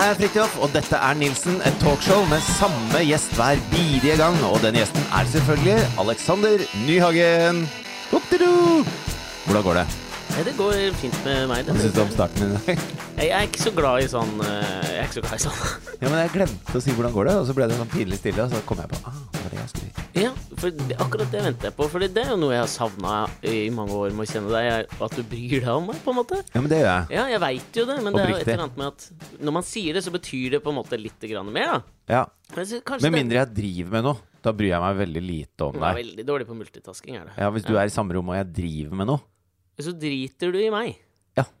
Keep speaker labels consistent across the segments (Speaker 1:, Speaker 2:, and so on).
Speaker 1: er Fridtjof, og dette er Nilsen, et talkshow med samme gjest hver bidige gang. Og den gjesten er selvfølgelig Alexander Nyhagen. Hvordan går det?
Speaker 2: Det går fint med meg.
Speaker 1: Hva syns du om starten i dag?
Speaker 2: Jeg er ikke så glad i sånn eh, Jeg er ikke så glad i sånn.
Speaker 1: Ja, men Jeg glemte å si hvordan går det, og så ble det sånn pinlig stille. Og så kom jeg på ah, det var det jeg skulle.
Speaker 2: Ja, for det, akkurat det venter jeg på. For det er jo noe jeg har savna i mange år med å kjenne deg. At du bryr deg om meg, på en måte.
Speaker 1: Ja, men det gjør jeg.
Speaker 2: Ja, jeg veit jo det, men det er jo et eller annet med at når man sier det, så betyr det på en måte litt grann mer, da.
Speaker 1: Ja.
Speaker 2: Men
Speaker 1: Med mindre jeg driver med noe. Da bryr jeg meg veldig lite om
Speaker 2: er
Speaker 1: deg.
Speaker 2: veldig dårlig på multitasking, er det.
Speaker 1: Ja, Hvis du er i samme rom og jeg driver med noe.
Speaker 2: Så driter du i meg.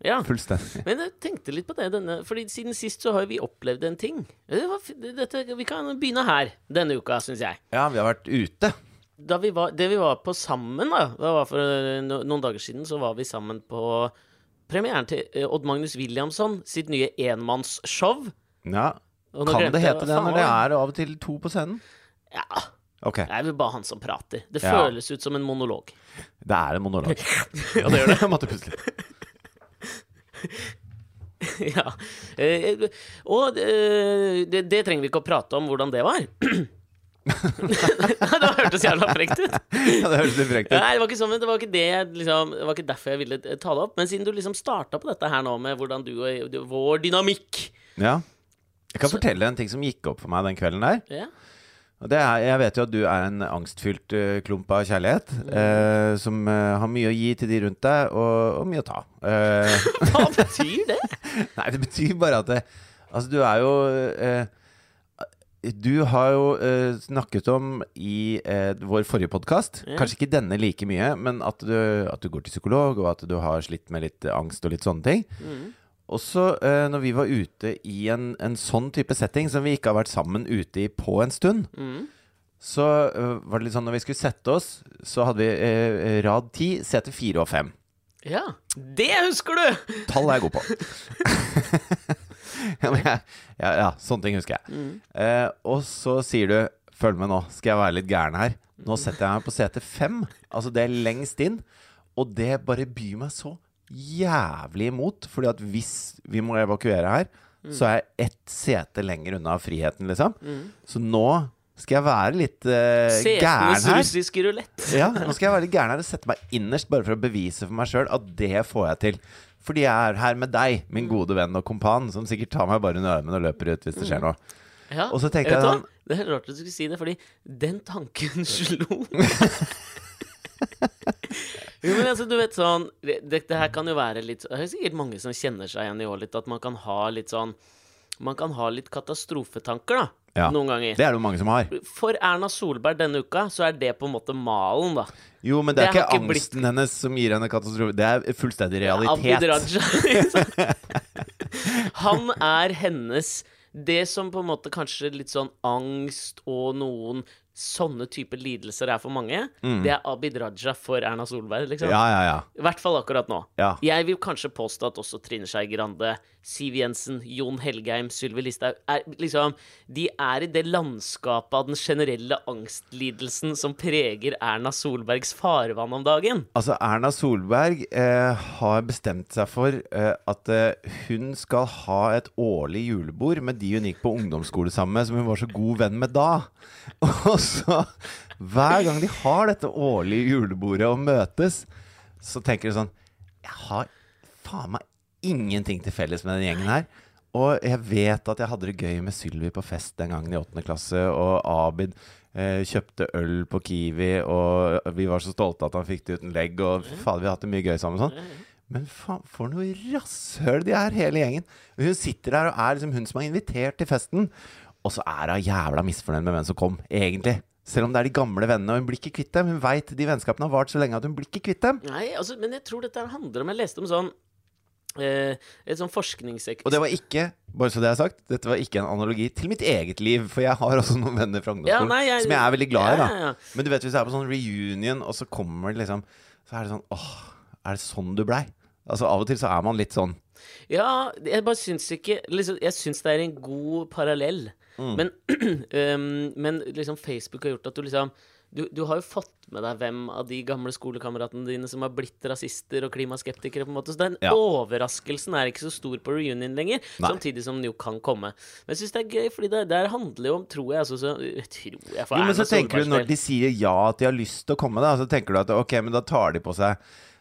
Speaker 1: Ja,
Speaker 2: Ja.
Speaker 1: fullstendig.
Speaker 2: Men jeg tenkte litt på det, denne, fordi siden sist så har vi opplevd en ting. Dette, vi kan begynne her denne uka, syns jeg.
Speaker 1: Ja, vi har vært ute.
Speaker 2: Da vi var, det vi var på sammen, da Det var for eh, noen dager siden, så var vi sammen på premieren til eh, Odd Magnus Williamson sitt nye enmannsshow.
Speaker 1: Ja. Kan det hete det når det er av og til to på scenen?
Speaker 2: Ja,
Speaker 1: Okay.
Speaker 2: det er vel bare han som prater. Det
Speaker 1: Ja.
Speaker 2: føles ut som en monolog.
Speaker 1: Det er en monolog.
Speaker 2: Ja, det gjør det.
Speaker 1: Jeg måtte puste litt.
Speaker 2: ja. Eh, og eh, det, det trenger vi ikke å prate om hvordan det var. det hørtes jævla frekt ut.
Speaker 1: Ja, det hørtes frekt ut.
Speaker 2: Nei, det var ikke sånn, det var ikke det liksom, Det var ikke derfor jeg ville ta det opp. Men siden du liksom starta på dette her nå med hvordan du og vår dynamikk
Speaker 1: Ja. Jeg kan fortelle en ting som gikk opp for meg den kvelden der.
Speaker 2: ja.
Speaker 1: Er, jeg vet jo at du er en angstfylt eh, klump av kjærlighet. eh, som eh, har mye å gi til de rundt deg, og, og mye å ta. Eh,
Speaker 2: Hva betyr det?
Speaker 1: nei, det betyr bare at det, Altså, du er jo eh, Du har jo eh, snakket om i eh, vår forrige podkast,
Speaker 2: mm.
Speaker 1: kanskje ikke denne like mye, men at du, at du går til psykolog, og at du har slitt med litt angst og litt sånne ting.
Speaker 2: Mm.
Speaker 1: Og så, eh, når vi var ute i en, en sånn type setting som vi ikke har vært sammen ute i på en stund,
Speaker 2: Mm.
Speaker 1: så uh, var det litt sånn når vi skulle sette oss, så hadde vi uh, rad 10, sete 4 og 5.
Speaker 2: Ja. Det husker du!
Speaker 1: Tall er jeg god på. ja, jeg, ja, ja, sånne ting husker jeg. Eh, og så sier du Følg med nå, skal jeg være litt gæren her. Nå setter jeg meg på sete 5, altså det er lengst inn. Og det bare byr meg så jævlig imot. Fordi at hvis vi må evakuere her, så er jeg ett sete lenger unna friheten, liksom. Så nå skal jeg være litt uh,
Speaker 2: Setenes
Speaker 1: gæren her.
Speaker 2: russisk rulett.
Speaker 1: Ja, nå skal jeg være litt gæren her og sette meg innerst, bare for å bevise for meg sjøl at det får jeg til. Fordi jeg er her med deg, min gode venn og kompan, som sikkert tar meg bare under armen og løper ut hvis det skjer noe.
Speaker 2: Ja.
Speaker 1: Og så tenkte
Speaker 2: Vet
Speaker 1: jeg sånn-
Speaker 2: Det er rart at du skulle si det, fordi den tanken slo. jo, men altså, du vet sånn det- Dette her kan jo være litt Det er sikkert mange som kjenner seg igjen i år litt, at man kan ha litt sånn Man kan ha litt katastrofetanker, da.
Speaker 1: Ja,
Speaker 2: Noen ganger.
Speaker 1: Det er det jo mange som har.
Speaker 2: For Erna Solberg denne uka, så er det på en måte malen, da.
Speaker 1: Jo, men det er
Speaker 2: Det
Speaker 1: ikke
Speaker 2: ikke blitt-
Speaker 1: angsten hennes som gir henne katastrofe. Det er fullstendig
Speaker 2: Abid
Speaker 1: realitet.
Speaker 2: Raja. Han er hennes Det som på en måte kanskje litt sånn angst og noen sånne typer lidelser er for mange, det er Abid Raja for Erna Solberg, liksom.
Speaker 1: Mm. Ja, ja, ja.
Speaker 2: I hvert fall akkurat nå.
Speaker 1: Ja.
Speaker 2: Jeg vil kanskje påstå at også Trine Skei Grande, Siv Jensen, Jon Helgheim, Sylvi Listhaug er liksom De er i det landskapet av den generelle angstlidelsen som preger Erna Solbergs farvann om dagen.
Speaker 1: Altså, Erna Solberg eh, har bestemt seg for eh, at eh, hun skal ha et årlig julebord med de hun gikk på ungdomsskole sammen med, som hun var så god venn med da. Og så, hver gang de har dette årlige julebordet og møtes, så tenker de sånn Jeg har faen meg ingenting til felles med den gjengen her. Og jeg vet at jeg hadde det gøy med Sylvi på fest den gangen i åttende klasse, og Abid eh, kjøpte øl på Kiwi, og vi var så stolte at han fikk det uten legg, og fader, vi har hatt det mye gøy sammen sånn. Men faen, for noe rasshøl de er, hele gjengen. Hun sitter der og er liksom hun som er invitert til festen, og så er hun jævla misfornøyd med hvem som kom, egentlig. Selv om det er de gamle vennene, og hun blir ikke kvitt dem. Hun veit de vennskapene har vart så lenge at hun blir ikke kvitt dem.
Speaker 2: Nei, altså, men jeg tror dette handler om Jeg leste om sånn eh, Et sånn forskningsek...
Speaker 1: Og det var ikke, bare så det er sagt, dette var ikke en analogi til mitt eget liv. For jeg har også noen venner fra ungdomsskolen
Speaker 2: Ja, nei, jeg-
Speaker 1: som jeg er veldig glad i. da
Speaker 2: Ja, ja, ja.
Speaker 1: Men du vet hvis jeg er på sånn reunion, og så kommer det liksom Så er det sånn åh, er det sånn du blei? Altså Av og til så er man litt sånn
Speaker 2: Ja, jeg bare syns ikke liksom, Jeg syns det er en god parallell.
Speaker 1: Mm.
Speaker 2: Men, um, men liksom Facebook har gjort at du liksom du, du har jo fått med deg hvem av de gamle skolekameratene dine som har blitt rasister og klimaskeptikere, på en måte. Så den
Speaker 1: Ja.
Speaker 2: overraskelsen er ikke så stor på reunion lenger,
Speaker 1: Nei.
Speaker 2: samtidig som den jo kan komme. Men jeg syns det er gøy, fordi det der handler jo om, tror jeg, altså så Tror jeg, for
Speaker 1: Jo, men så tenker du når de sier ja at de har lyst til å komme, da, så tenker du at ok, men da tar de på seg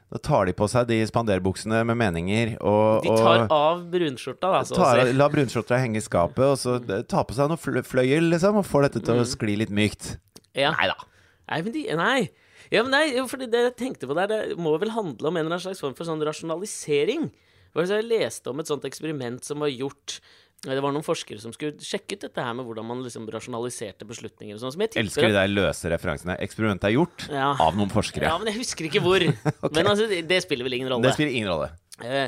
Speaker 1: Da tar de på seg de spanderbuksene med meninger og,
Speaker 2: De tar
Speaker 1: og
Speaker 2: av brunskjorta, da, så å
Speaker 1: tar,
Speaker 2: si.
Speaker 1: La brunskjorta henge i skapet, og så eh, ta på seg noe fløyel, liksom, og får dette til å skli litt mykt.
Speaker 2: Ja.
Speaker 1: Nei da.
Speaker 2: Nei, men de, nei. Ja, men nei, for fordi det jeg tenkte på der, det må vel handle om en eller annen slags form for sånn rasjonalisering. Jeg leste om et sånt eksperiment som var gjort Det var noen forskere som skulle sjekke ut dette her med hvordan man liksom rasjonaliserte beslutninger og sånt, Som jeg tipper
Speaker 1: Elsker de der løse referansene. Eksperimentet er gjort
Speaker 2: Ja.
Speaker 1: av noen forskere.
Speaker 2: Ja, men jeg husker ikke hvor. Men altså, det, det spiller vel ingen rolle.
Speaker 1: Det spiller ingen rolle.
Speaker 2: Eh,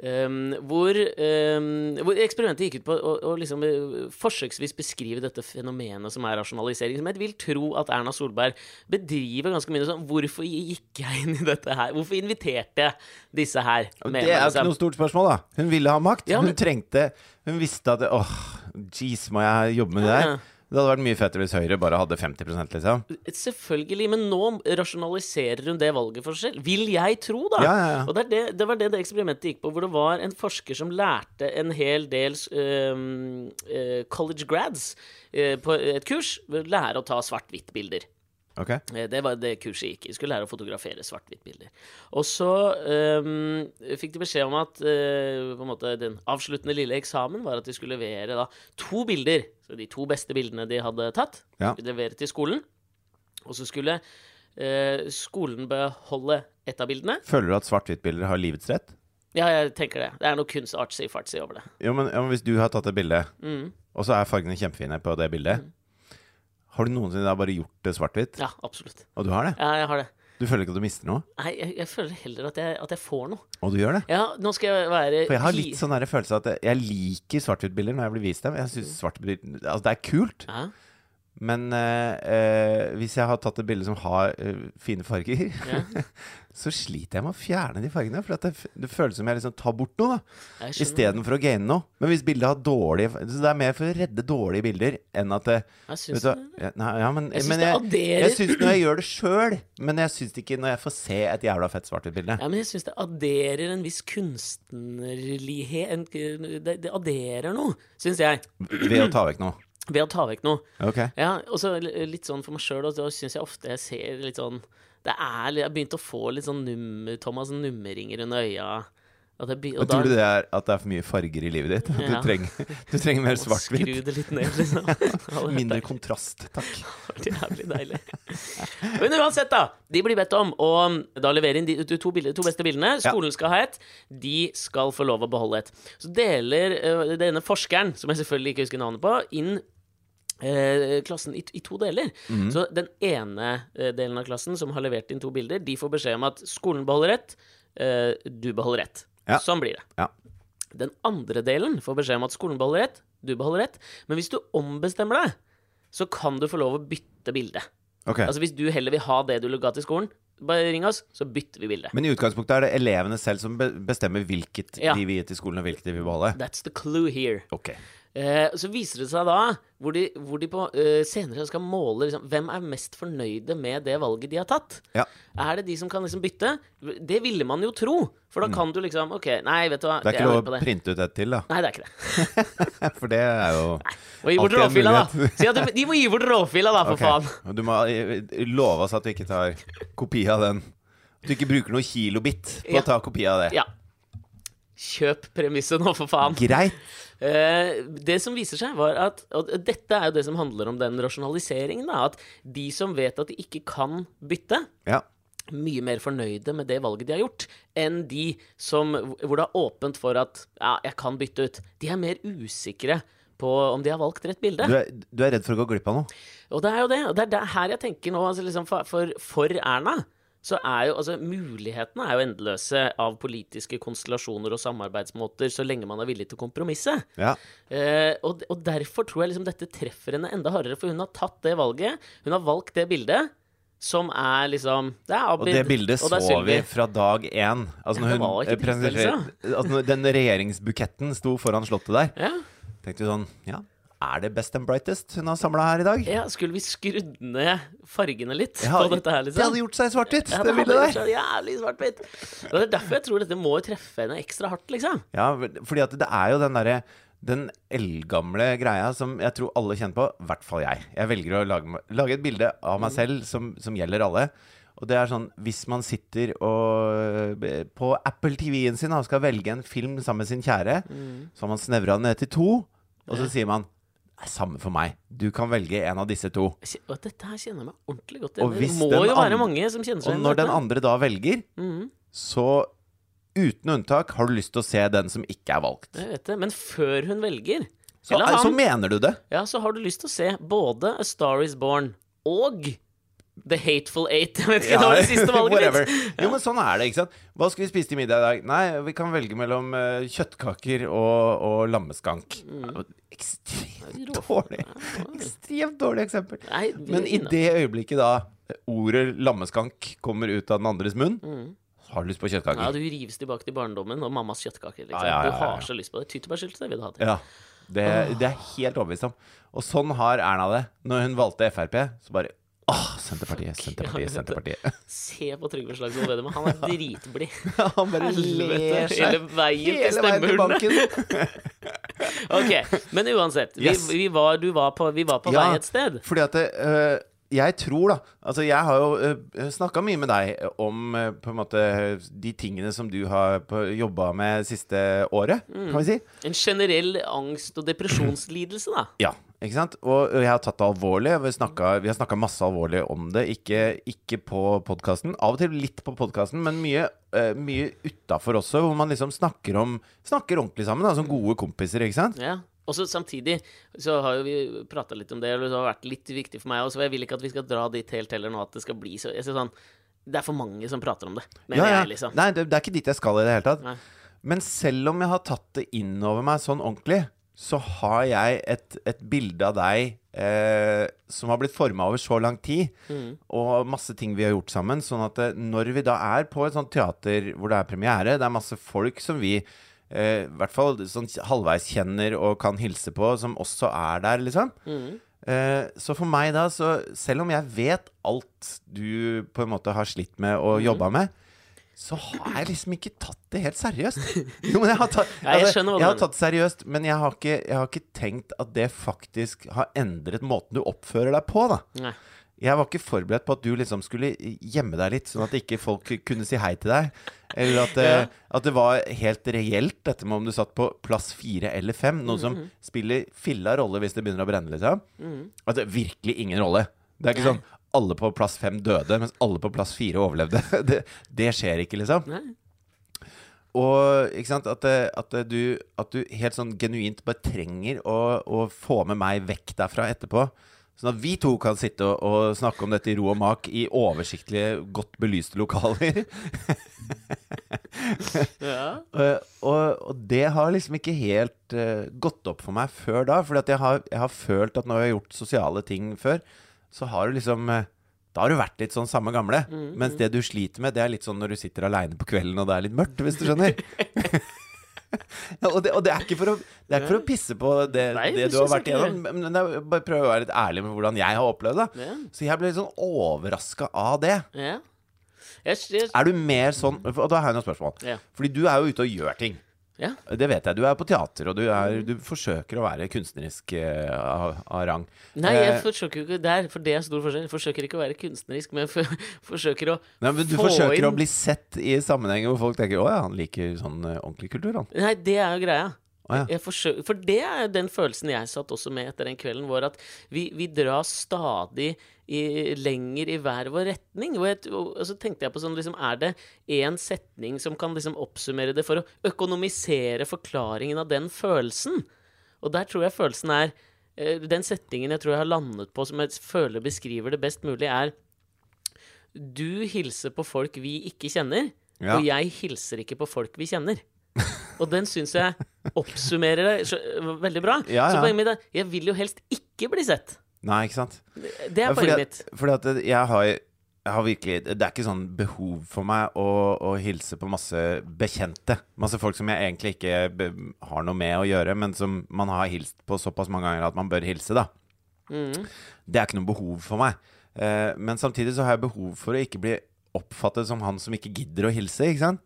Speaker 2: ehm, hvor, um, hvor eksperimentet gikk ut på å, å liksom, eh, forsøksvis beskrive dette fenomenet som er rasjonalisering. Som jeg vil tro at Erna Solberg bedriver ganske mye sånn Hvorfor gikk jeg inn i dette her? Hvorfor inviterte jeg disse her? Med
Speaker 1: Det er jo
Speaker 2: liksom?
Speaker 1: ikke noe stort spørsmål, da. Hun ville ha makt.
Speaker 2: Ja, men-
Speaker 1: Hun trengte Hun visste at Åh, jeez, må jeg jobbe med det der?
Speaker 2: Ja.
Speaker 1: Det hadde vært mye fettere hvis Høyre bare hadde 50 liksom.
Speaker 2: Selvfølgelig, men nå rasjonaliserer hun det valget for seg selv. Vil jeg tro, da.
Speaker 1: Ja, ja, ja.
Speaker 2: Og det, det, det var det det eksperimentet gikk på, hvor det var en forsker som lærte en hel del øh, college grads øh, på et kurs lære å ta svart-hvitt-bilder.
Speaker 1: Ok?
Speaker 2: Eh, Det var det kurset gikk i. Skulle lære å fotografere svart-hvitt-bilder. Og så um, fikk de beskjed om at uh, måte, den avsluttende lille eksamen var at de skulle levere da, to bilder. Så de to beste bildene de hadde tatt,
Speaker 1: Ja.
Speaker 2: skulle levere til skolen. Og så skulle uh, skolen beholde ett av bildene.
Speaker 1: Føler du at svart-hvitt-bilder har livets rett?
Speaker 2: Ja, jeg tenker det. Det er noe kunst artsy-fartsy over det.
Speaker 1: Jo, men, ja, men hvis du har tatt et bilde,
Speaker 2: Mm.
Speaker 1: og så er fargene kjempefine på det bildet, har du noensinne da bare gjort det svart-hvitt?
Speaker 2: Ja, absolutt.
Speaker 1: Og du har det?
Speaker 2: Ja, jeg har det.
Speaker 1: Du føler ikke at du mister noe?
Speaker 2: Nei, jeg, jeg føler heller at jeg, at jeg får noe.
Speaker 1: Og du gjør det?
Speaker 2: Ja, nå skal jeg være
Speaker 1: For jeg har litt sånn følelse av at jeg liker svart-hvitt-bilder når jeg blir vist dem. Jeg synes svart-hvitt Altså, det er kult,
Speaker 2: ja.
Speaker 1: Men eh, eh, hvis jeg har tatt et bilde som har eh, fine farger,
Speaker 2: yeah.
Speaker 1: så sliter jeg med å fjerne de fargene. For at det, det føles som jeg liksom tar bort noe, da. Istedenfor å gaine noe. Men hvis bildet har dårlige Så det er mer for å redde dårlige bilder enn at det
Speaker 2: Jeg syns det.
Speaker 1: Ja, nei, ja, men,
Speaker 2: Jeg syns
Speaker 1: men
Speaker 2: det adderer
Speaker 1: jeg syns når jeg gjør det sjøl, men jeg syns det ikke når jeg får se et jævla fett svart-hvitt-bilde.
Speaker 2: Ja, men jeg syns det adderer en viss kunstnerlighet en, det, det adderer noe, syns jeg,
Speaker 1: Ved å ta vekk noe.
Speaker 2: Ved å ta vekk noe.
Speaker 1: Okay.
Speaker 2: Ja, og så litt sånn for meg sjøl, og da syns jeg ofte jeg ser litt sånn Det er Jeg begynte å få litt sånn nummer, Thomas nummeringer under øya.
Speaker 1: Og
Speaker 2: og
Speaker 1: tror du det er at det er for mye farger i livet ditt? At
Speaker 2: Ja.
Speaker 1: du, trenger, du trenger mer svart-hvitt?
Speaker 2: Skru det litt ned, liksom.
Speaker 1: Mindre
Speaker 2: deilig.
Speaker 1: kontrast, takk.
Speaker 2: Det er jævlig deilig. Men uansett, da. De blir bedt om å da levere inn de to, bilder, to beste bildene. Skolen skal ha et. De skal få lov å beholde et. Så deler uh, denne forskeren, som jeg selvfølgelig ikke husker navnet på, inn eh, klassen i, i to deler.
Speaker 1: Mm.
Speaker 2: Så den ene eh, delen av klassen som har levert inn to bilder, de får beskjed om at skolen beholder ett, eh, du beholder ett.
Speaker 1: Ja.
Speaker 2: Sånn blir det.
Speaker 1: Ja.
Speaker 2: Den andre delen får beskjed om at skolen beholder rett, du beholder rett. Men hvis du ombestemmer deg, så kan du få lov å bytte bilde.
Speaker 1: Okay.
Speaker 2: Altså Hvis du heller vil ha det du ga til skolen, bare ring oss, så bytter vi bilde.
Speaker 1: Men i utgangspunktet er det elevene selv som bestemmer hvilket
Speaker 2: Ja.
Speaker 1: de vil gi til skolen, og hvilket de vil beholde?
Speaker 2: That's the clue here.
Speaker 1: Ok.
Speaker 2: Eh, så viser det seg da, hvor de, hvor de på, eh, senere skal måle liksom, hvem er mest fornøyde med det valget de har tatt.
Speaker 1: Ja.
Speaker 2: Er det de som kan liksom bytte? Det ville man jo tro. For da kan du liksom OK, nei, vet du hva.
Speaker 1: Mm. Det er ikke lov å printe ut et til, da.
Speaker 2: Nei, det er ikke det.
Speaker 1: For det er jo
Speaker 2: Må gi bort da. Si at de, de må gi bort råfila, da, for
Speaker 1: okay.
Speaker 2: faen.
Speaker 1: Du må eh, love oss at du ikke tar kopi av den. At du ikke bruker noe kilobit på
Speaker 2: Ja.
Speaker 1: å ta kopi av det.
Speaker 2: Ja. Kjøp premisset nå, for faen.
Speaker 1: Greit.
Speaker 2: Eh, det som viser seg, var at Og dette er jo det som handler om den rasjonaliseringen. Da, at de som vet at de ikke kan bytte,
Speaker 1: Ja.
Speaker 2: mye mer fornøyde med det valget de har gjort, enn de som, hvor det er åpent for at ja, jeg kan bytte ut. De er mer usikre på om de har valgt rett bilde.
Speaker 1: Du er, du er redd for å gå glipp av noe?
Speaker 2: Og det er jo det. Og det er her jeg tenker nå, altså liksom for, for, for Erna. Så er jo, altså Mulighetene er jo endeløse av politiske konstellasjoner og samarbeidsmåter, så lenge man er villig til å kompromisse.
Speaker 1: Ja.
Speaker 2: Eh, og, og derfor tror jeg liksom dette treffer henne enda hardere, for hun har tatt det valget. Hun har valgt det bildet som er liksom Det er
Speaker 1: Og det bildet
Speaker 2: og det
Speaker 1: så vi fra dag én. Altså,
Speaker 2: Ja,
Speaker 1: når hun altså, når den regjeringsbuketten sto foran slottet der,
Speaker 2: Ja.
Speaker 1: tenkte vi sånn Ja, Er det Best and Brightest hun har samla her i dag?
Speaker 2: Ja, skulle vi skrudd ned fargene litt
Speaker 1: Ja,
Speaker 2: på dette her, liksom?
Speaker 1: Det hadde gjort seg svart-hvitt.
Speaker 2: Ja,
Speaker 1: det ville det.
Speaker 2: seg Jævlig svart-hvitt. Det er derfor jeg tror dette må treffe henne ekstra hardt, liksom.
Speaker 1: Ja, fordi at det er jo den derre den eldgamle greia som jeg tror alle kjenner på, i hvert fall jeg. Jeg velger å lage, lage et bilde av meg selv som, som gjelder alle. Og det er sånn hvis man sitter og på Apple TV-en sin og skal velge en film sammen med sin kjære, så har man snevra den ned til to, og så sier man samme for meg. Du kan velge en av disse to.
Speaker 2: Og dette her kjenner jeg meg ordentlig godt igjen Det må jo være mange som kjenner seg igjen Og
Speaker 1: når den andre da velger,
Speaker 2: Mhm.
Speaker 1: så uten unntak har du lyst til å se den som ikke er valgt.
Speaker 2: Jeg vet det, men før hun velger
Speaker 1: Så,
Speaker 2: eller
Speaker 1: så mener du det?
Speaker 2: ja, så har du lyst til å se både A Star Is Born og The Hateful Eight. Jeg vet ikke, det var det siste valget mitt.
Speaker 1: Jo, men sånn er det, ikke sant. Hva skal vi spise til middag i dag? Nei, vi kan velge mellom uh, kjøttkaker og, og lammeskank.
Speaker 2: Mm.
Speaker 1: Ekstremt dårlig. Ekstremt dårlig eksempel.
Speaker 2: Nei,
Speaker 1: Men i det øyeblikket da ordet lammeskank kommer ut av den andres munn, mm har lyst på
Speaker 2: kjøttkaker. Ja, du rives tilbake til barndommen og mammas kjøttkaker. Liksom.
Speaker 1: Ja, ja, ja,
Speaker 2: Du har så lyst på det. Tyttebærsyltetøy vil du ha til.
Speaker 1: Ja. Det, det er helt overbevist om. Og sånn har Erna det. Når hun valgte Frp, så bare Åh, Senterpartiet, Senterpartiet, Senterpartiet.
Speaker 2: Se på Trygve Slagsvold Vedum. Han er dritblid.
Speaker 1: Han bare ler seg
Speaker 2: Hele veien
Speaker 1: hele til
Speaker 2: stemmehullene.
Speaker 1: banken.
Speaker 2: Ok, men uansett. Vi,
Speaker 1: Yes.
Speaker 2: vi, var, du var på, vi var på
Speaker 1: Ja.
Speaker 2: vei et sted.
Speaker 1: Fordi at det, uh, jeg tror, da Altså, jeg har jo uh, snakka mye med deg om uh, på en måte de tingene som du har jobba med siste året, kan vi si.
Speaker 2: En generell angst- og depresjonslidelse, da.
Speaker 1: Ja, ikke sant? Og og jeg har tatt det alvorlig. Vi, snakket, vi har snakka masse alvorlig om det. Ikke, ikke på podkasten. Av og til litt på podkasten, men mye, uh, mye utafor også, hvor man liksom snakker om Snakker ordentlig sammen, da, som gode kompiser, ikke sant?
Speaker 2: Ja. Og så samtidig så har jo vi prata litt om det, og det har vært litt viktig for meg også, for jeg vil ikke at vi skal dra dit helt heller nå at det skal bli så jeg sånn, Det er for mange som prater om det, mener
Speaker 1: Ja, ja.
Speaker 2: jeg, liksom.
Speaker 1: Nei, det, det er ikke dit jeg skal i det hele tatt.
Speaker 2: Nei.
Speaker 1: Men selv om jeg har tatt det inn over meg sånn ordentlig, så har jeg et, et bilde av deg eh, som har blitt forma over så lang tid,
Speaker 2: Mm.
Speaker 1: og masse ting vi har gjort sammen. Sånn at eh, når vi da er på et sånt teater hvor det er premiere, det er masse folk som vi eh, i hvert fall sånn halvveis kjenner og kan hilse på, som også er der, liksom.
Speaker 2: Mm.
Speaker 1: Eh, så for meg da, så selv om jeg vet alt du på en måte har slitt med og
Speaker 2: Mhm.
Speaker 1: jobba med, så har jeg liksom ikke tatt det helt seriøst. Jo, men jeg har tatt,
Speaker 2: Ja, jeg
Speaker 1: altså, jeg har tatt det seriøst, men jeg har, ikke, jeg har ikke tenkt at det faktisk har endret måten du oppfører deg på, da.
Speaker 2: Nei.
Speaker 1: Jeg var ikke forberedt på at du liksom skulle gjemme deg litt, sånn at ikke folk kunne si hei til deg. Eller at, det-
Speaker 2: Ja.
Speaker 1: at det var helt reelt, dette med om du satt på plass fire eller fem. Noe som spiller filla rolle hvis det begynner å brenne, liksom. At det er virkelig ingen rolle. Det er ikke sånn alle på plass fem døde, mens alle på plass fire overlevde. Det, det skjer ikke, liksom.
Speaker 2: Nei.
Speaker 1: Og ikke sant, at, at, du, at du helt sånn genuint bare trenger å, å få med meg vekk derfra etterpå. Sånn at vi to kan sitte og, og snakke om dette i ro og mak i oversiktlige, godt belyste lokaler.
Speaker 2: Ja.
Speaker 1: og, og, og det har liksom ikke helt uh, gått opp for meg før da. For jeg, jeg har følt at når jeg har gjort sosiale ting før, så har du liksom eh, da har du vært litt sånn samme gamle. Mens det du sliter med, det er litt sånn når du sitter aleine på kvelden og det er litt mørkt, hvis du skjønner. ja, og, det, og det er ikke for å, det er ikke for å pisse på det,
Speaker 2: Nei,
Speaker 1: det du har vært igjennom, men jeg bare prøver å være litt ærlig med hvordan jeg har opplevd det.
Speaker 2: Ja.
Speaker 1: Så jeg ble litt sånn overraska av det.
Speaker 2: ja. Jeg, jeg,
Speaker 1: Er du mer sånn Og da har jeg noen spørsmål. Fordi du er jo ute og gjør ting.
Speaker 2: Ja.
Speaker 1: Det vet jeg. Du er på teater, og du, er, du forsøker å være kunstnerisk eh, av, av rang.
Speaker 2: Nei, jeg
Speaker 1: Eh,
Speaker 2: forsøker jo ikke der, for det er stor forskjell. Jeg forsøker ikke å være kunstnerisk, men for, forsøker å
Speaker 1: Nei, men du
Speaker 2: få
Speaker 1: forsøker å bli sett i sammenhenger hvor folk tenker 'Å ja, han liker sånn eh, ordentlig kultur', han.
Speaker 2: Nei, det er jo greia.
Speaker 1: Å ja.
Speaker 2: For det er den følelsen jeg satt også med etter den kvelden, var at vi, vi drar stadig i, lenger i hver vår retning. Og, jeg, og, og så tenkte jeg på sånn, liksom, er det én setning som kan liksom oppsummere det for å økonomisere forklaringen av den følelsen? Og der tror jeg følelsen er eh, Den setningen jeg tror jeg har landet på, som jeg føler beskriver det best mulig, er Du hilser på folk vi ikke kjenner,
Speaker 1: Ja.
Speaker 2: og jeg hilser ikke på folk vi kjenner. Og den syns jeg oppsummerer det så- veldig bra.
Speaker 1: Ja,
Speaker 2: Så poenget mitt er jeg vil jo helst ikke bli sett.
Speaker 1: Nei, ikke sant?
Speaker 2: Det er
Speaker 1: Ja,
Speaker 2: poenget mitt.
Speaker 1: fordi at jeg har jeg har virkelig Det er ikke sånn behov for meg å, å hilse på masse bekjente. Masse folk som jeg egentlig ikke har noe med å gjøre, men som man har hilst på såpass mange ganger at man bør hilse, da.
Speaker 2: Mm.
Speaker 1: Det er ikke noe behov for meg. Eh, men samtidig så har jeg behov for å ikke bli oppfattet som han som ikke gidder å hilse, ikke sant?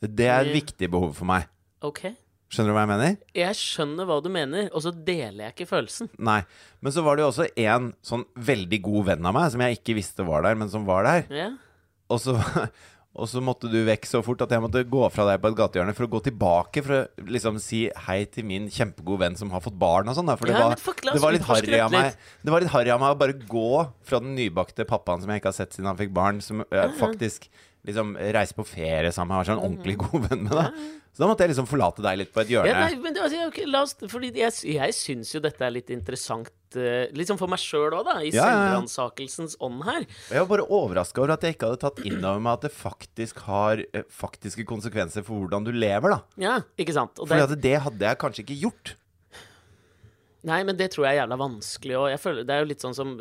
Speaker 1: Det er et viktig behov for meg.
Speaker 2: OK.
Speaker 1: Skjønner du hva jeg mener?
Speaker 2: Jeg skjønner hva du mener, og så deler jeg ikke følelsen.
Speaker 1: Nei. Men så var det jo også en sånn veldig god venn av meg, som jeg ikke visste var der, men som var der.
Speaker 2: Ja.
Speaker 1: Og så, og så måtte du vekk så fort at jeg måtte gå fra deg på et gatehjørne for å gå tilbake for å liksom si hei til min kjempegode venn som har fått barn og sånn. For det
Speaker 2: Ja,
Speaker 1: var,
Speaker 2: fuck,
Speaker 1: det var litt harry av meg. Det var litt harry av meg å bare gå fra den nybakte pappaen som jeg ikke har sett siden han fikk barn, som øh, faktisk liksom reise på ferie sammen med, Være sånn
Speaker 2: Mhm.
Speaker 1: ordentlig god venn med deg. Så da måtte jeg liksom forlate deg litt på et hjørne.
Speaker 2: Ja, nei, men det, altså, ok, la oss, fordi jeg, jeg syns jo dette er litt interessant, uh, liksom for meg sjøl òg, da, i
Speaker 1: Ja,
Speaker 2: selvransakelsens ånd her.
Speaker 1: Jeg var bare overraska over at jeg ikke hadde tatt inn over meg at det faktisk har uh, faktiske konsekvenser for hvordan du lever, da.
Speaker 2: Ja, ikke sant? Og
Speaker 1: Fordi
Speaker 2: det,
Speaker 1: at det hadde jeg kanskje ikke gjort.
Speaker 2: nei, men det tror jeg er jævla vanskelig, og jeg føler det er jo litt sånn som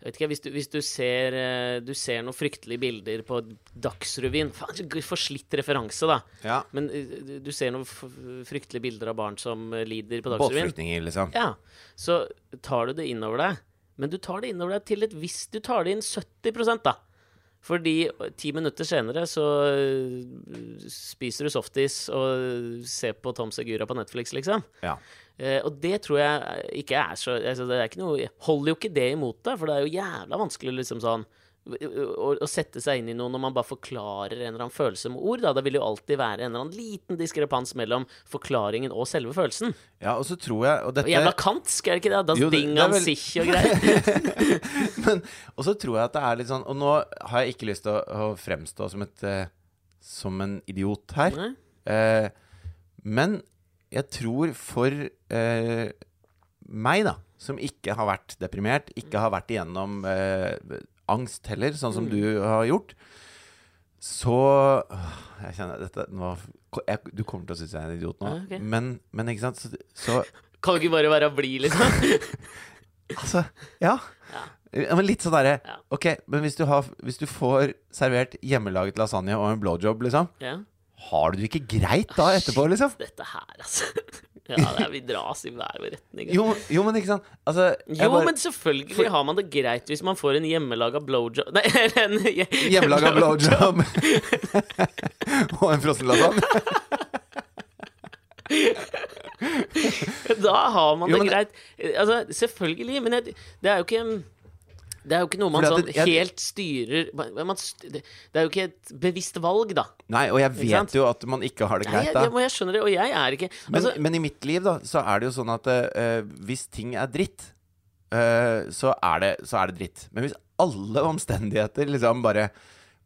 Speaker 2: jeg vet ikke, Hvis du, hvis du, ser, eh, du ser noen fryktelige bilder på Dagsrevyen Faen, forslitt referanse, da.
Speaker 1: Ja.
Speaker 2: Men eh, du ser noen fryktelige bilder av barn som eh, lider på Dagsrevyen.
Speaker 1: Båtflyktninger, liksom.
Speaker 2: Ja, så tar du det innover deg. Men du tar det innover deg til et visst Du tar det inn 70% da. Fordi ti minutter senere så spiser du softis og ser på Tom Segura på Netflix, liksom.
Speaker 1: Ja.
Speaker 2: Eh, og det tror jeg ikke er så altså, Det er ikke noe Holder jo ikke det imot deg, for det er jo jævla vanskelig liksom sånn å, å sette seg inn i noe når man bare forklarer en eller annen følelse med ord. Da. Det vil jo alltid være en eller annen liten diskrepans mellom forklaringen og selve følelsen.
Speaker 1: ja, og så tror jeg Og
Speaker 2: Og jævla kantsk, er det ikke det? Das
Speaker 1: Jo, det- det vel-
Speaker 2: sich og greier.
Speaker 1: Men, og så tror jeg at det er litt sånn Og nå har jeg ikke lyst til å, å fremstå som et uh, Som en idiot her. Eh, men jeg tror for eh, meg, da, som ikke har vært deprimert, ikke har vært igjennom eh, angst heller, sånn som
Speaker 2: Mm.
Speaker 1: du har gjort, så Jeg kjenner dette nå jeg, Du kommer til å synes jeg er en idiot nå,
Speaker 2: Ja, ok.
Speaker 1: men, men ikke sant, så, så
Speaker 2: Kan du ikke bare være blid, liksom?
Speaker 1: Altså, ja.
Speaker 2: Ja.
Speaker 1: Ja, Men litt sånn derre
Speaker 2: Ja.
Speaker 1: Ok, men hvis du, har, hvis du får servert hjemmelaget lasagne og en blowjob, liksom,
Speaker 2: Ja.
Speaker 1: Har du det ikke greit da etterpå, liksom?
Speaker 2: Dette her, altså. Ja, det er, vi dras i hver retning.
Speaker 1: Jo, jo, men ikke sant Altså
Speaker 2: Jo,
Speaker 1: bare-
Speaker 2: men selvfølgelig har man det greit hvis man får en hjemmelaga blowjob Nei, en hje-
Speaker 1: Hjemmelaga blowjob og en frossen lasagne.
Speaker 2: Da har man
Speaker 1: Jo,
Speaker 2: det
Speaker 1: men-
Speaker 2: greit. Altså, selvfølgelig, men det er jo ikke det er jo ikke noe man sånn
Speaker 1: det- jeg-
Speaker 2: helt styrer man, det er jo ikke et bevisst valg, da.
Speaker 1: Nei, og jeg vet jo at man ikke har det greit da.
Speaker 2: Nei, jeg, jeg skjønner det, og jeg er ikke
Speaker 1: Men,
Speaker 2: altså,
Speaker 1: men i mitt liv, da, så er det jo sånn at uh, hvis ting er dritt, uh, så, er det, så er det dritt. Men hvis alle omstendigheter liksom bare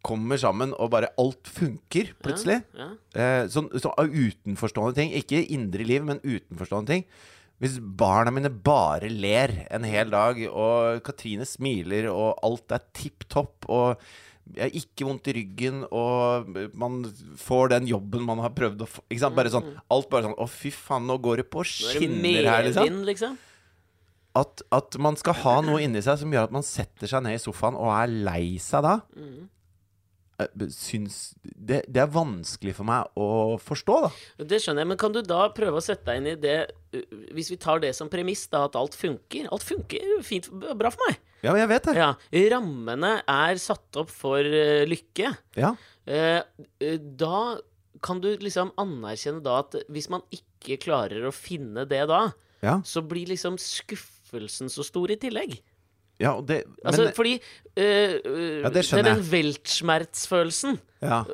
Speaker 1: kommer sammen, og bare alt funker plutselig
Speaker 2: ja,
Speaker 1: eh, Sånn så utenforstående ting. Ikke indre liv, men utenforstående ting. Hvis barna mine bare ler en hel dag, og Katrine smiler, og alt er tipp topp, og jeg har ikke vondt i ryggen, og man får den jobben man har prøvd å få Ikke sant? Bare sånn, alt bare sånn Å, fy faen, nå går det på
Speaker 2: er
Speaker 1: skinner her, liksom.
Speaker 2: liksom.
Speaker 1: At, at man skal ha noe inni seg som gjør at man setter seg ned i sofaen og er lei seg da.
Speaker 2: Mm.
Speaker 1: Eh, Syns det, det er vanskelig for meg å forstå, da.
Speaker 2: Det skjønner jeg, men kan du da prøve å sette deg inn i det uh, Hvis vi tar det som premiss, da, at alt funker. Alt funker fint, bra for meg.
Speaker 1: Ja, jeg vet det.
Speaker 2: Ja, Rammene er satt opp for uh, lykke.
Speaker 1: Ja.
Speaker 2: Eh, eh, da kan du liksom anerkjenne da at hvis man ikke klarer å finne det da,
Speaker 1: Ja,
Speaker 2: så blir liksom skuffelsen så stor i tillegg.
Speaker 1: Ja det men,
Speaker 2: Altså, fordi eh,
Speaker 1: Ja, det skjønner
Speaker 2: er den weltschmerz-følelsen.
Speaker 1: ja.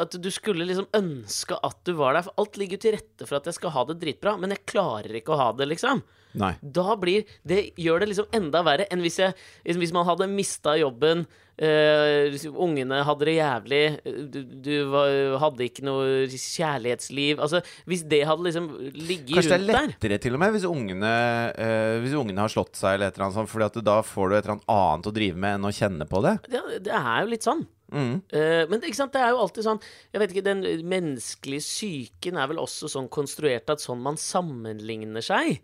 Speaker 2: At du skulle liksom ønske at du var der. For alt ligger jo til rette for at jeg skal ha det dritbra, men jeg klarer ikke å ha det, liksom.
Speaker 1: Nei.
Speaker 2: Da blir Det gjør det liksom enda verre enn hvis, jeg, hvis man hadde mista jobben. Hvis ungene hadde det jævlig. Du, du var, hadde ikke noe kjærlighetsliv. Altså, hvis det hadde liksom ligget
Speaker 1: Kanskje det er
Speaker 2: lettere der
Speaker 1: til og med hvis ungene, uh, hvis ungene har slått seg, eller et eller annet sånt, Fordi at da får du et eller annet annet å drive med enn å kjenne på det.
Speaker 2: ja, Det er jo litt sånn.
Speaker 1: Mm.
Speaker 2: Uh, men sant, det er jo alltid sånn Jeg vet ikke, Den menneskelige psyken er vel også sånn konstruert at sånn man sammenligner seg.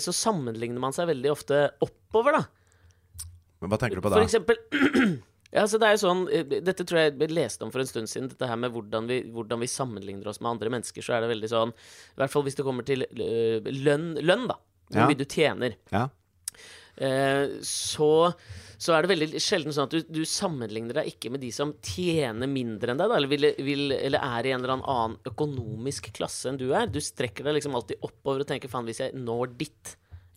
Speaker 2: så sammenligner man seg veldig ofte oppover, da.
Speaker 1: Men hva tenker du på
Speaker 2: For eksempel Ja, så det er jo sånn eh, Dette tror jeg jeg leste om for en stund siden. Dette her med hvordan vi, hvordan vi sammenligner oss med andre mennesker. Så er det veldig sånn I hvert fall hvis det kommer til øh, lønn, lønn da. Hvor
Speaker 1: Ja.
Speaker 2: mye du tjener.
Speaker 1: Ja.
Speaker 2: Eh, så, så er det veldig sjelden sånn at du, du sammenligner deg ikke med de som tjener mindre enn deg, da, eller, vil, vil, eller er i en eller annen økonomisk klasse enn du er. Du strekker deg liksom alltid oppover og tenker faen, hvis jeg når ditt?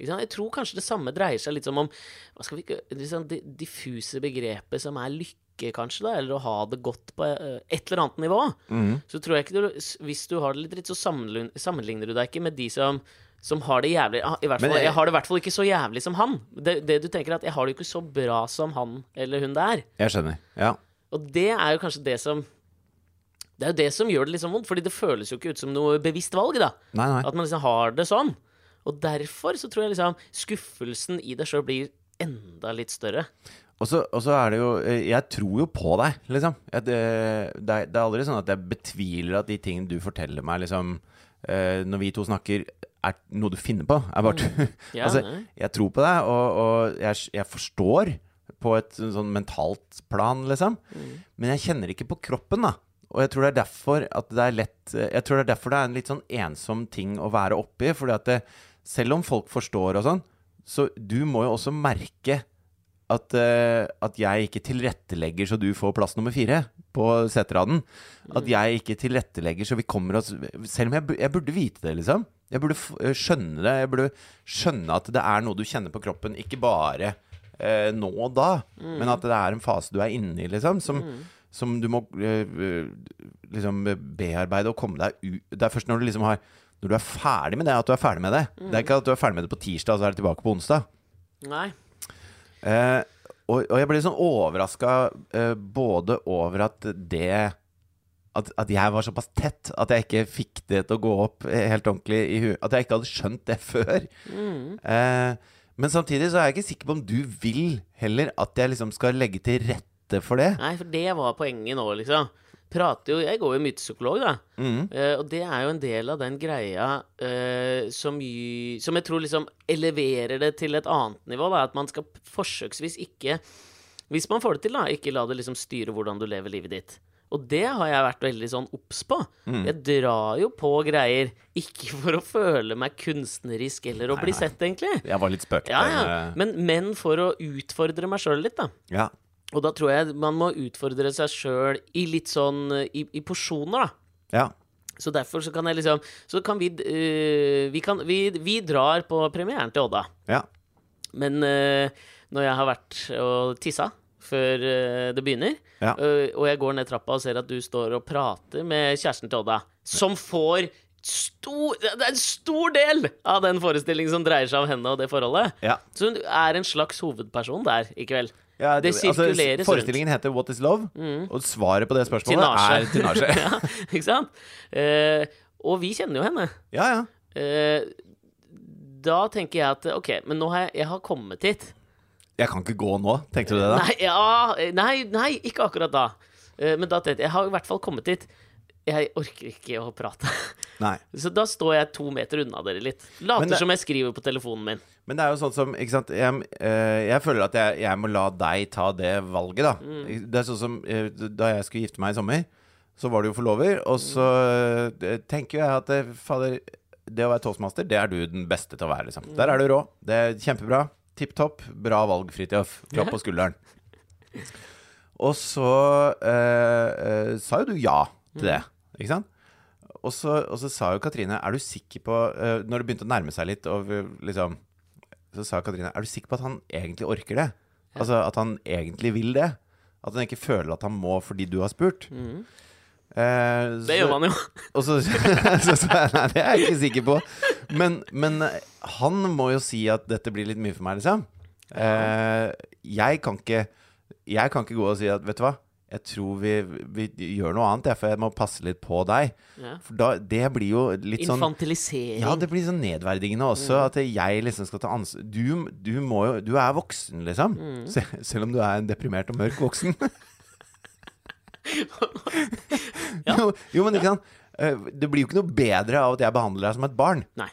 Speaker 2: Jeg tror kanskje det samme dreier seg litt som om hva skal vi, liksom, det diffuse begrepet som er lykke, kanskje, da, eller å ha det godt på eh, et eller annet nivå. Så tror jeg ikke du Hvis du har det litt dritt, så sammenligner, du deg ikke med de som som har det jævlig ah, i hvert fall,
Speaker 1: jeg-
Speaker 2: Jeg har det i hvert fall ikke så jævlig som han. Det, det du tenker er at jeg har det jo ikke så bra som han eller hun der.
Speaker 1: Jeg skjønner. Ja.
Speaker 2: Og det er jo kanskje det som Det er jo det som gjør det liksom vondt, fordi det føles jo ikke ut som noe bevisst valg, da.
Speaker 1: Nei, nei.
Speaker 2: At man liksom har det sånn. Og derfor så tror jeg liksom skuffelsen i deg sjøl blir enda litt større.
Speaker 1: Og så og så er det jo eh, Jeg tror jo på deg, liksom. Jeg, det, det, er, det er aldri sånn at jeg betviler at de tingene du forteller meg, liksom eh, Når vi to snakker, er noe du finner på. Er bare mm.
Speaker 2: Ja,
Speaker 1: Altså, jeg tror på deg, og, og jeg, jeg forstår på et sånn mentalt plan, liksom. Men jeg kjenner ikke på kroppen, da. Og jeg tror det er derfor at det er lett Jeg tror det er derfor det er en litt sånn ensom ting å være oppi. Fordi at det, selv om folk forstår og sånn, så du må jo også merke at, uh, at jeg ikke tilrettelegger så du får plass nummer fire på seteraden. At jeg ikke tilrettelegger så vi kommer oss Selv om jeg, jeg burde vite det, liksom. Jeg burde eh, skjønne det. Jeg burde skjønne at det er noe du kjenner på kroppen, ikke bare uh, nå og da, men at det er en fase du er inne i, liksom. Som, som du må eh, liksom bearbeide og komme deg ut Det er først når du liksom har Når du er ferdig med det, at du er ferdig med det. Det er ikke at du er ferdig med det på tirsdag, og så er det tilbake på onsdag.
Speaker 2: Nei.
Speaker 1: Eh, og, og jeg ble sånn overraska eh, både over at det at, at jeg var såpass tett at jeg ikke fikk det til å gå opp helt ordentlig i huet. At jeg ikke hadde skjønt det før. Eh, men samtidig så er jeg ikke sikker på om du vil heller at jeg liksom skal legge til rette for det.
Speaker 2: Nei, for det var poenget nå, liksom. Prater jo Jeg går jo mye til psykolog, da. Eh, og det er jo en del av den greia uh, som, som jeg tror liksom eleverer det til et annet nivå. Da. At man skal forsøksvis ikke Hvis man får det til, da, ikke la det liksom styre hvordan du lever livet ditt. Og det har jeg vært veldig sånn obs på. Jeg drar jo på greier, ikke for å føle meg kunstnerisk eller å bli sett, egentlig.
Speaker 1: Jeg var litt spøkt.
Speaker 2: Ja, ja. Men, men for å utfordre meg sjøl litt, da.
Speaker 1: ja.
Speaker 2: Og da tror jeg man må utfordre seg sjøl i litt sånn eh, i, i porsjoner, da.
Speaker 1: ja.
Speaker 2: Så derfor så kan jeg liksom Så kan vi uh, vi, kan, vi, vi drar på premieren til Odda.
Speaker 1: ja.
Speaker 2: Men uh, når jeg har vært og tissa før uh, det begynner,
Speaker 1: Ja.
Speaker 2: og jeg går ned trappa og ser at du står og prater med kjæresten til Odda, som får stor Det er en stor del av den forestillingen som dreier seg om henne og det forholdet.
Speaker 1: ja.
Speaker 2: Så hun er en slags hovedperson der i kveld.
Speaker 1: Ja,
Speaker 2: Det sirkuleres rundt.
Speaker 1: Forestillingen heter What is love? Og svaret på det spørsmålet
Speaker 2: Tinasje.
Speaker 1: er tinasje.
Speaker 2: ja, ikke sant? Eh, og vi kjenner jo henne.
Speaker 1: ja, ja.
Speaker 2: Eh, da tenker jeg at OK, men nå har jeg, jeg har kommet hit.
Speaker 1: Jeg kan ikke gå nå, tenkte du det da?
Speaker 2: Nei, ja, nei, nei, ikke akkurat da. Eh, men da tenkte jeg Jeg har i hvert fall kommet hit. Jeg orker ikke å prate.
Speaker 1: Nei.
Speaker 2: Så da står jeg to meter unna dere litt. Later
Speaker 1: det-
Speaker 2: som jeg skriver på telefonen min.
Speaker 1: Men det er jo sånn som Ikke sant Jeg, eh, jeg føler at jeg, jeg må la deg ta det valget, da.
Speaker 2: Mm.
Speaker 1: Det er sånn som eh, da jeg skulle gifte meg i sommer, så var du jo forlover, og så eh, tenker jeg at fader Det å være toastmaster, det er du den beste til å være, liksom. Der er du rå. Det er kjempebra. Tipp topp. Bra valg, Fridtjof. Klapp på skulderen. Og så eh, sa jo du ja til det, ikke sant? Og så, og så sa jo Katrine Er du sikker på Når det begynte å nærme seg litt, og liksom Så sa Katrine Er du sikker på at han egentlig orker det? Altså at han egentlig vil det? At han ikke føler at han må fordi du har spurt? Eh,
Speaker 2: Det gjør man jo.
Speaker 1: og så så jeg nei, det er jeg ikke sikker på. Men, men eh, han må jo si at dette blir litt mye for meg, liksom. Eh, jeg kan ikke Jeg kan ikke gå og si at vet du hva, jeg tror vi, vi gjør noe annet, jeg, for jeg må passe litt på deg.
Speaker 2: Ja.
Speaker 1: For da, det blir jo litt sånn
Speaker 2: Infantilisering.
Speaker 1: ja, det blir sånn nedverdigende også. At jeg liksom skal ta ansvar du, du må jo Du er voksen, liksom. Se, selv om du er en deprimert og mørk voksen. jo, jo, men ikke sant. Eh, Det blir jo ikke noe bedre av at jeg behandler deg som et barn.
Speaker 2: Nei.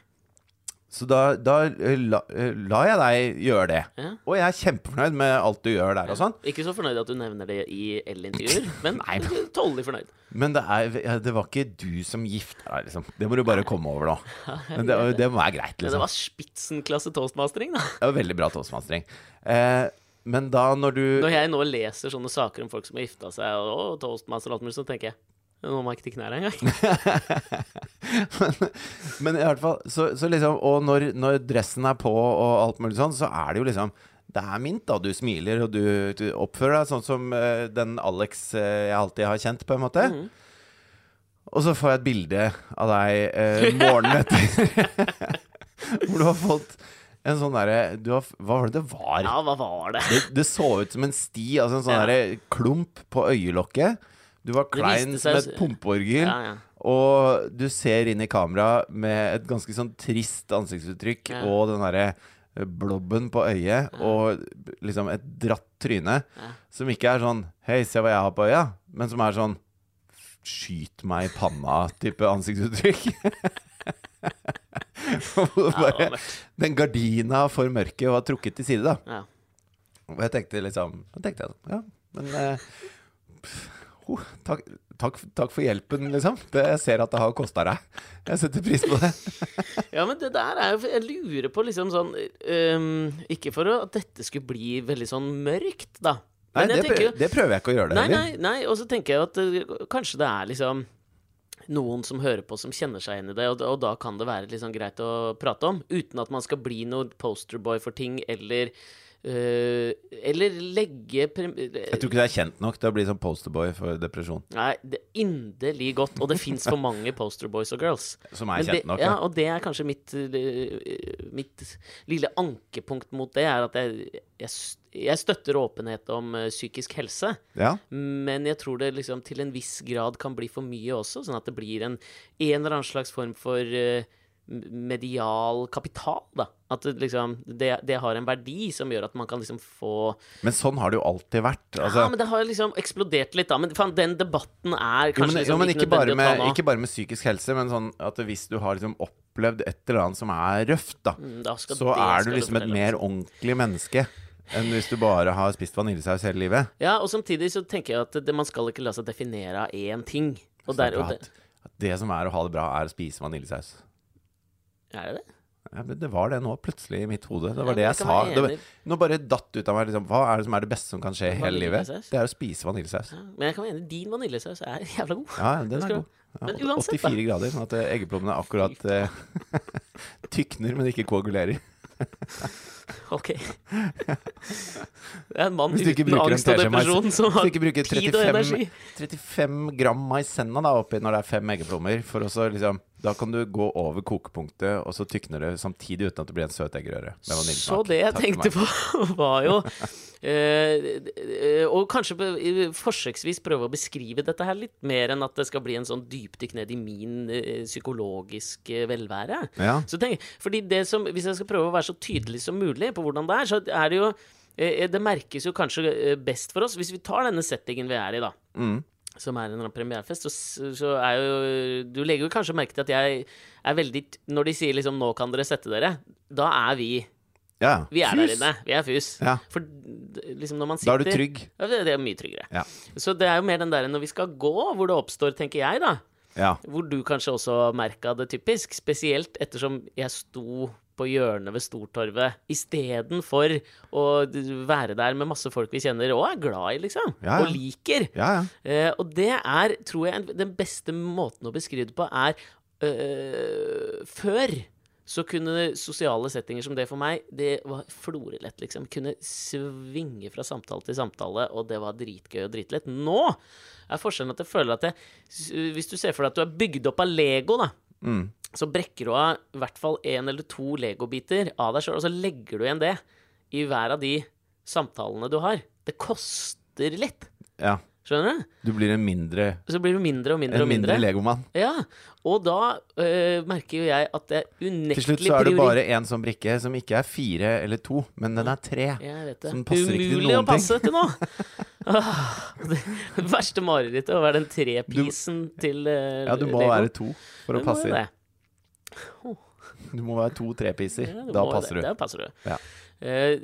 Speaker 1: Så da, da eh, la, eh, la jeg deg gjøre det.
Speaker 2: Ja.
Speaker 1: Og jeg er kjempefornøyd med alt du gjør der og sånn.
Speaker 2: Ikke så fornøyd at du nevner det i L-intervjuer, men
Speaker 1: Nei,
Speaker 2: tålelig fornøyd.
Speaker 1: Men det, er, ja, det var ikke du som gifta deg, liksom. Det må du bare komme over nå. Men det, det må være greit,
Speaker 2: Men det
Speaker 1: liksom.
Speaker 2: var spitsenklasse toastmastering, da.
Speaker 1: Det var veldig bra toastmastering. Eh, men da når du
Speaker 2: Når jeg nå leser sånne saker om folk som har gifta seg, og, og toastmaster og alt mulig, så tenker jeg nå må jeg ikke til knærne engang.
Speaker 1: Men i hvert fall så, så liksom Og når, når dressen er på og alt mulig sånn, så er det jo liksom Det er mint, da. Du smiler, og du, du oppfører deg sånn som uh, den Alex uh, jeg alltid har kjent, på en måte.
Speaker 2: Mm.
Speaker 1: Og så får jeg et bilde av deg uh, morgenen etter. hvor du har fått en sånn derre Hva var det det var?
Speaker 2: Ja, hva var det?
Speaker 1: Det, det så ut som en sti, altså en sånn
Speaker 2: Ja.
Speaker 1: derre klump på øyelokket. Du var klein som et pumpeorgel.
Speaker 2: Ja, ja.
Speaker 1: Og du ser inn i kamera med et ganske sånn trist ansiktsuttrykk
Speaker 2: Ja.
Speaker 1: og den derre eh, blobben på øyet og liksom et dratt tryne
Speaker 2: Ja.
Speaker 1: som ikke er sånn 'Hei, se hva jeg har på øya', men som er sånn 'Skyt meg i panna'-type ansiktsuttrykk.
Speaker 2: Ja,
Speaker 1: bare. Den gardina for mørket var trukket til side, da.
Speaker 2: Ja.
Speaker 1: Og jeg tenkte liksom Da tenkte jeg sånn Ja, men uh, oh, takk, takk, takk for hjelpen, liksom. Det, jeg ser at det har kosta deg. Jeg setter pris på det.
Speaker 2: Ja, men det der er jo Jeg lurer på liksom sånn um, Ikke for at dette skulle bli veldig sånn mørkt, da.
Speaker 1: Nei, det,
Speaker 2: tenker
Speaker 1: prøver, det prøver jeg ikke å gjøre det
Speaker 2: Nei,
Speaker 1: heller.
Speaker 2: nei, nei. Og så tenker jeg at uh, kanskje det er liksom noen som hører på, som kjenner seg igjen i det, og, og da kan det være sånn greit å prate om. Uten at man skal bli noe posterboy for ting, eller øh, Eller legge prem
Speaker 1: Jeg tror ikke det er kjent nok til å bli sånn posterboy for depresjon.
Speaker 2: Nei, det er inderlig godt. Og det fins for mange posterboys og girls.
Speaker 1: Som er
Speaker 2: Men det,
Speaker 1: kjent nok.
Speaker 2: ja,
Speaker 1: Ja.
Speaker 2: og det er kanskje mitt, eh, mitt lille ankepunkt mot det, er at jeg, jeg, jeg støtter åpenhet om eh, psykisk helse.
Speaker 1: Ja.
Speaker 2: Men jeg tror det liksom til en viss grad kan bli for mye også, sånn at det blir en, en eller annen slags form for eh, medial kapital, da. At liksom det, det har en verdi som gjør at man kan liksom få
Speaker 1: Men sånn har det jo alltid vært. Altså,
Speaker 2: Ja, men det har liksom eksplodert litt, da. Men faen, den debatten er
Speaker 1: jo, men,
Speaker 2: liksom
Speaker 1: jo, men ikke, bare med, ikke bare med psykisk helse, men sånn at hvis du har liksom opplevd et eller annet som er røft, da,
Speaker 2: Mm, da
Speaker 1: så er du liksom et mer
Speaker 2: altså.
Speaker 1: ordentlig menneske enn hvis du bare har spist vaniljesaus hele livet.
Speaker 2: Ja, og samtidig så tenker jeg at det, man skal ikke la seg definere av én ting. Og der, og det,
Speaker 1: at det som er å ha det bra, er å spise vaniljesaus.
Speaker 2: Er det det?
Speaker 1: Ja, men det var det nå, plutselig, i mitt hode. Det var det jeg sa. Det nå bare datt ut av meg liksom, Hva er det som er det beste som kan skje i hele livet? Det er å spise vaniljesaus.
Speaker 2: Ja, men jeg kan være enig, din vaniljesaus er jævla god.
Speaker 1: Ja, den er god. Ja,
Speaker 2: Men uansett, da.
Speaker 1: 84 grader, sånn at eh, eggeplommene akkurat eh, tykner, men ikke koagulerer.
Speaker 2: Ok. Det er en mann uten angst og depresjon som har tid og
Speaker 1: 35,
Speaker 2: energi.
Speaker 1: 35 gram maisenna da oppi når det er fem eggeplommer, for å så liksom Da kan du gå over kokepunktet, og så tykner det samtidig uten at det blir en søt eggerøre.
Speaker 2: Så det jeg
Speaker 1: Takk
Speaker 2: tenkte på, var jo eh, eh, Og kanskje forsøksvis prøve å beskrive dette her litt mer enn at det skal bli en sånn dypdykk ned i min eh, psykologiske velvære.
Speaker 1: Ja.
Speaker 2: Så tenk, fordi det som, Hvis jeg skal prøve å være så tydelig som mulig på hvordan det er, så er det jo eh, Det merkes jo kanskje eh, best for oss hvis vi tar denne settingen vi er i, da.
Speaker 1: Mm.
Speaker 2: Som er en premierefest, så, så er jo Du legger jo kanskje merke til at jeg er veldig Når de sier liksom 'nå kan dere sette dere', da er vi
Speaker 1: ja.
Speaker 2: Vi er
Speaker 1: Fys.
Speaker 2: der inne. Vi er fus.
Speaker 1: Ja.
Speaker 2: For liksom når man sitter Da
Speaker 1: er du trygg.
Speaker 2: Ja, det, det er mye tryggere.
Speaker 1: Ja.
Speaker 2: Så det er jo mer den der når vi skal gå, hvor det oppstår, tenker jeg, da.
Speaker 1: Ja.
Speaker 2: Hvor du kanskje også merka det typisk. Spesielt ettersom jeg sto på hjørnet ved Stortorvet istedenfor å være der med masse folk vi kjenner og er glad i, liksom.
Speaker 1: Ja, ja.
Speaker 2: Og liker.
Speaker 1: Ja, ja.
Speaker 2: Eh, og det er, tror jeg, den beste måten å beskrive det på, er uh, Før så kunne sosiale settinger som det for meg, det var florelett, liksom. Kunne svinge fra samtale til samtale, og det var dritgøy og dritlett. Nå er forskjellen at jeg føler at jeg, Hvis du ser for deg at du er bygd opp av Lego, da,
Speaker 1: Mm.
Speaker 2: Så brekker du av i hvert fall én eller to legobiter av deg sjøl, og så legger du igjen det i hver av de samtalene du har. Det koster litt.
Speaker 1: ja.
Speaker 2: Skjønner du?
Speaker 1: Du blir en mindre,
Speaker 2: Så blir du mindre og mindre
Speaker 1: en
Speaker 2: og mindre.
Speaker 1: mindre legomann.
Speaker 2: Ja, og da øh, merker jo jeg at det
Speaker 1: Til
Speaker 2: unektelig
Speaker 1: slutt så er det bare én sånn brikke som ikke er fire eller to, men den er tre.
Speaker 2: Jeg vet det.
Speaker 1: som passer ikke til noen ting.
Speaker 2: Umulig å passe til nå! Ah, det verste marerittet å være den trepisen til uh,
Speaker 1: Ja, du må være to for å passe inn. Du må være to-tre-piser
Speaker 2: Ja,
Speaker 1: da passer du.
Speaker 2: Da passer du.
Speaker 1: Ja.
Speaker 2: Eh,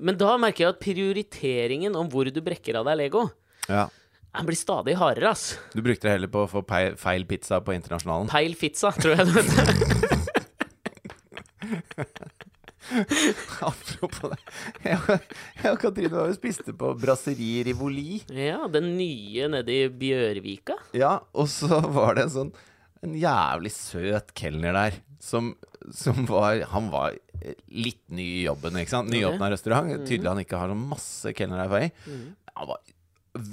Speaker 2: men da merker jeg at prioriteringen om hvor du brekker av deg Lego,
Speaker 1: Ja.
Speaker 2: den blir stadig hardere, ass.
Speaker 1: Du brukte det heller på å få peil, feil pizza på Internasjonalen.
Speaker 2: Peil pizza, tror jeg det heter.
Speaker 1: Apropos det. Jeg, jeg og Katrine var jo spiste på Brasserie Rivoli.
Speaker 2: Ja, den nye nede i Bjørvika.
Speaker 1: Ja, og så var det en sånn En jævlig søt kelner der som, som var Han var litt ny i jobben, ikke sant? Nyåpna restaurant. Tydelig han ikke har så masse kelnererfaring. Han var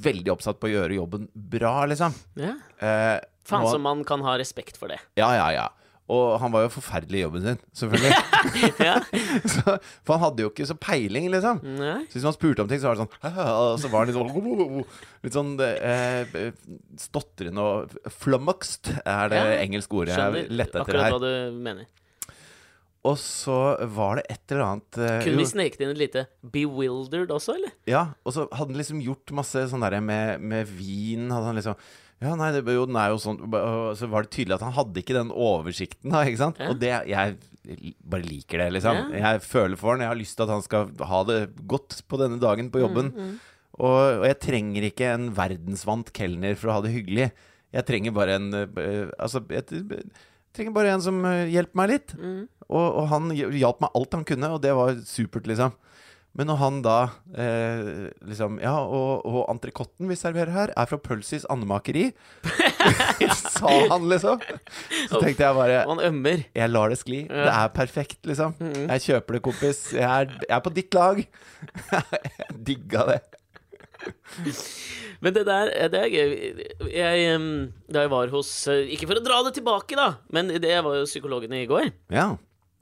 Speaker 1: veldig oppsatt på å gjøre jobben bra, liksom.
Speaker 2: Ja.
Speaker 1: Eh,
Speaker 2: Faen som man kan ha respekt for det.
Speaker 1: Ja, ja, ja. Og han var jo forferdelig i jobben sin, selvfølgelig. Så, for han hadde jo ikke så peiling, liksom.
Speaker 2: Nei.
Speaker 1: Så hvis man spurte om ting, så var det sånn Og så var han litt sånn Litt sånn eh, stotrende og flummoxed er det
Speaker 2: Ja,
Speaker 1: engelske ordet
Speaker 2: Skjønner
Speaker 1: jeg lette etter her.
Speaker 2: akkurat hva du mener.
Speaker 1: Og så var det et eller annet eh,
Speaker 2: Kunne vi sneket inn et lite 'bewildered' også, eller?
Speaker 1: Ja, og så hadde han liksom gjort masse sånn derre med, med vin Hadde han liksom ja, nei, det, jo, den er jo sånn så var det tydelig at han hadde ikke den oversikten, da, ikke sant?
Speaker 2: Ja.
Speaker 1: Og det Jeg bare liker det, liksom.
Speaker 2: Ja.
Speaker 1: Jeg føler for han. Jeg har lyst til at han skal ha det godt på denne dagen på jobben.
Speaker 2: Mm,
Speaker 1: Og, og jeg trenger ikke en verdensvant kelner for å ha det hyggelig. Jeg trenger bare en eh, Altså, jeg trenger bare en som eh, hjelper meg litt.
Speaker 2: mm.
Speaker 1: Og, og han hjalp meg alt han kunne, og det var supert, liksom. Men når han da eh, liksom Ja, og, og entrecôten vi serverer her, er fra Pølsis andemakeri. Sa han, liksom. Så tenkte jeg bare
Speaker 2: han ømmer.
Speaker 1: jeg lar det skli.
Speaker 2: Ja.
Speaker 1: Det er perfekt, liksom. Jeg kjøper det, kompis. Jeg er, jeg er på ditt lag. jeg digga det.
Speaker 2: Men det der det er gøy. Jeg, da jeg var hos eh, Ikke for å dra det tilbake, da, men det, var jo psykologen i går.
Speaker 1: Ja.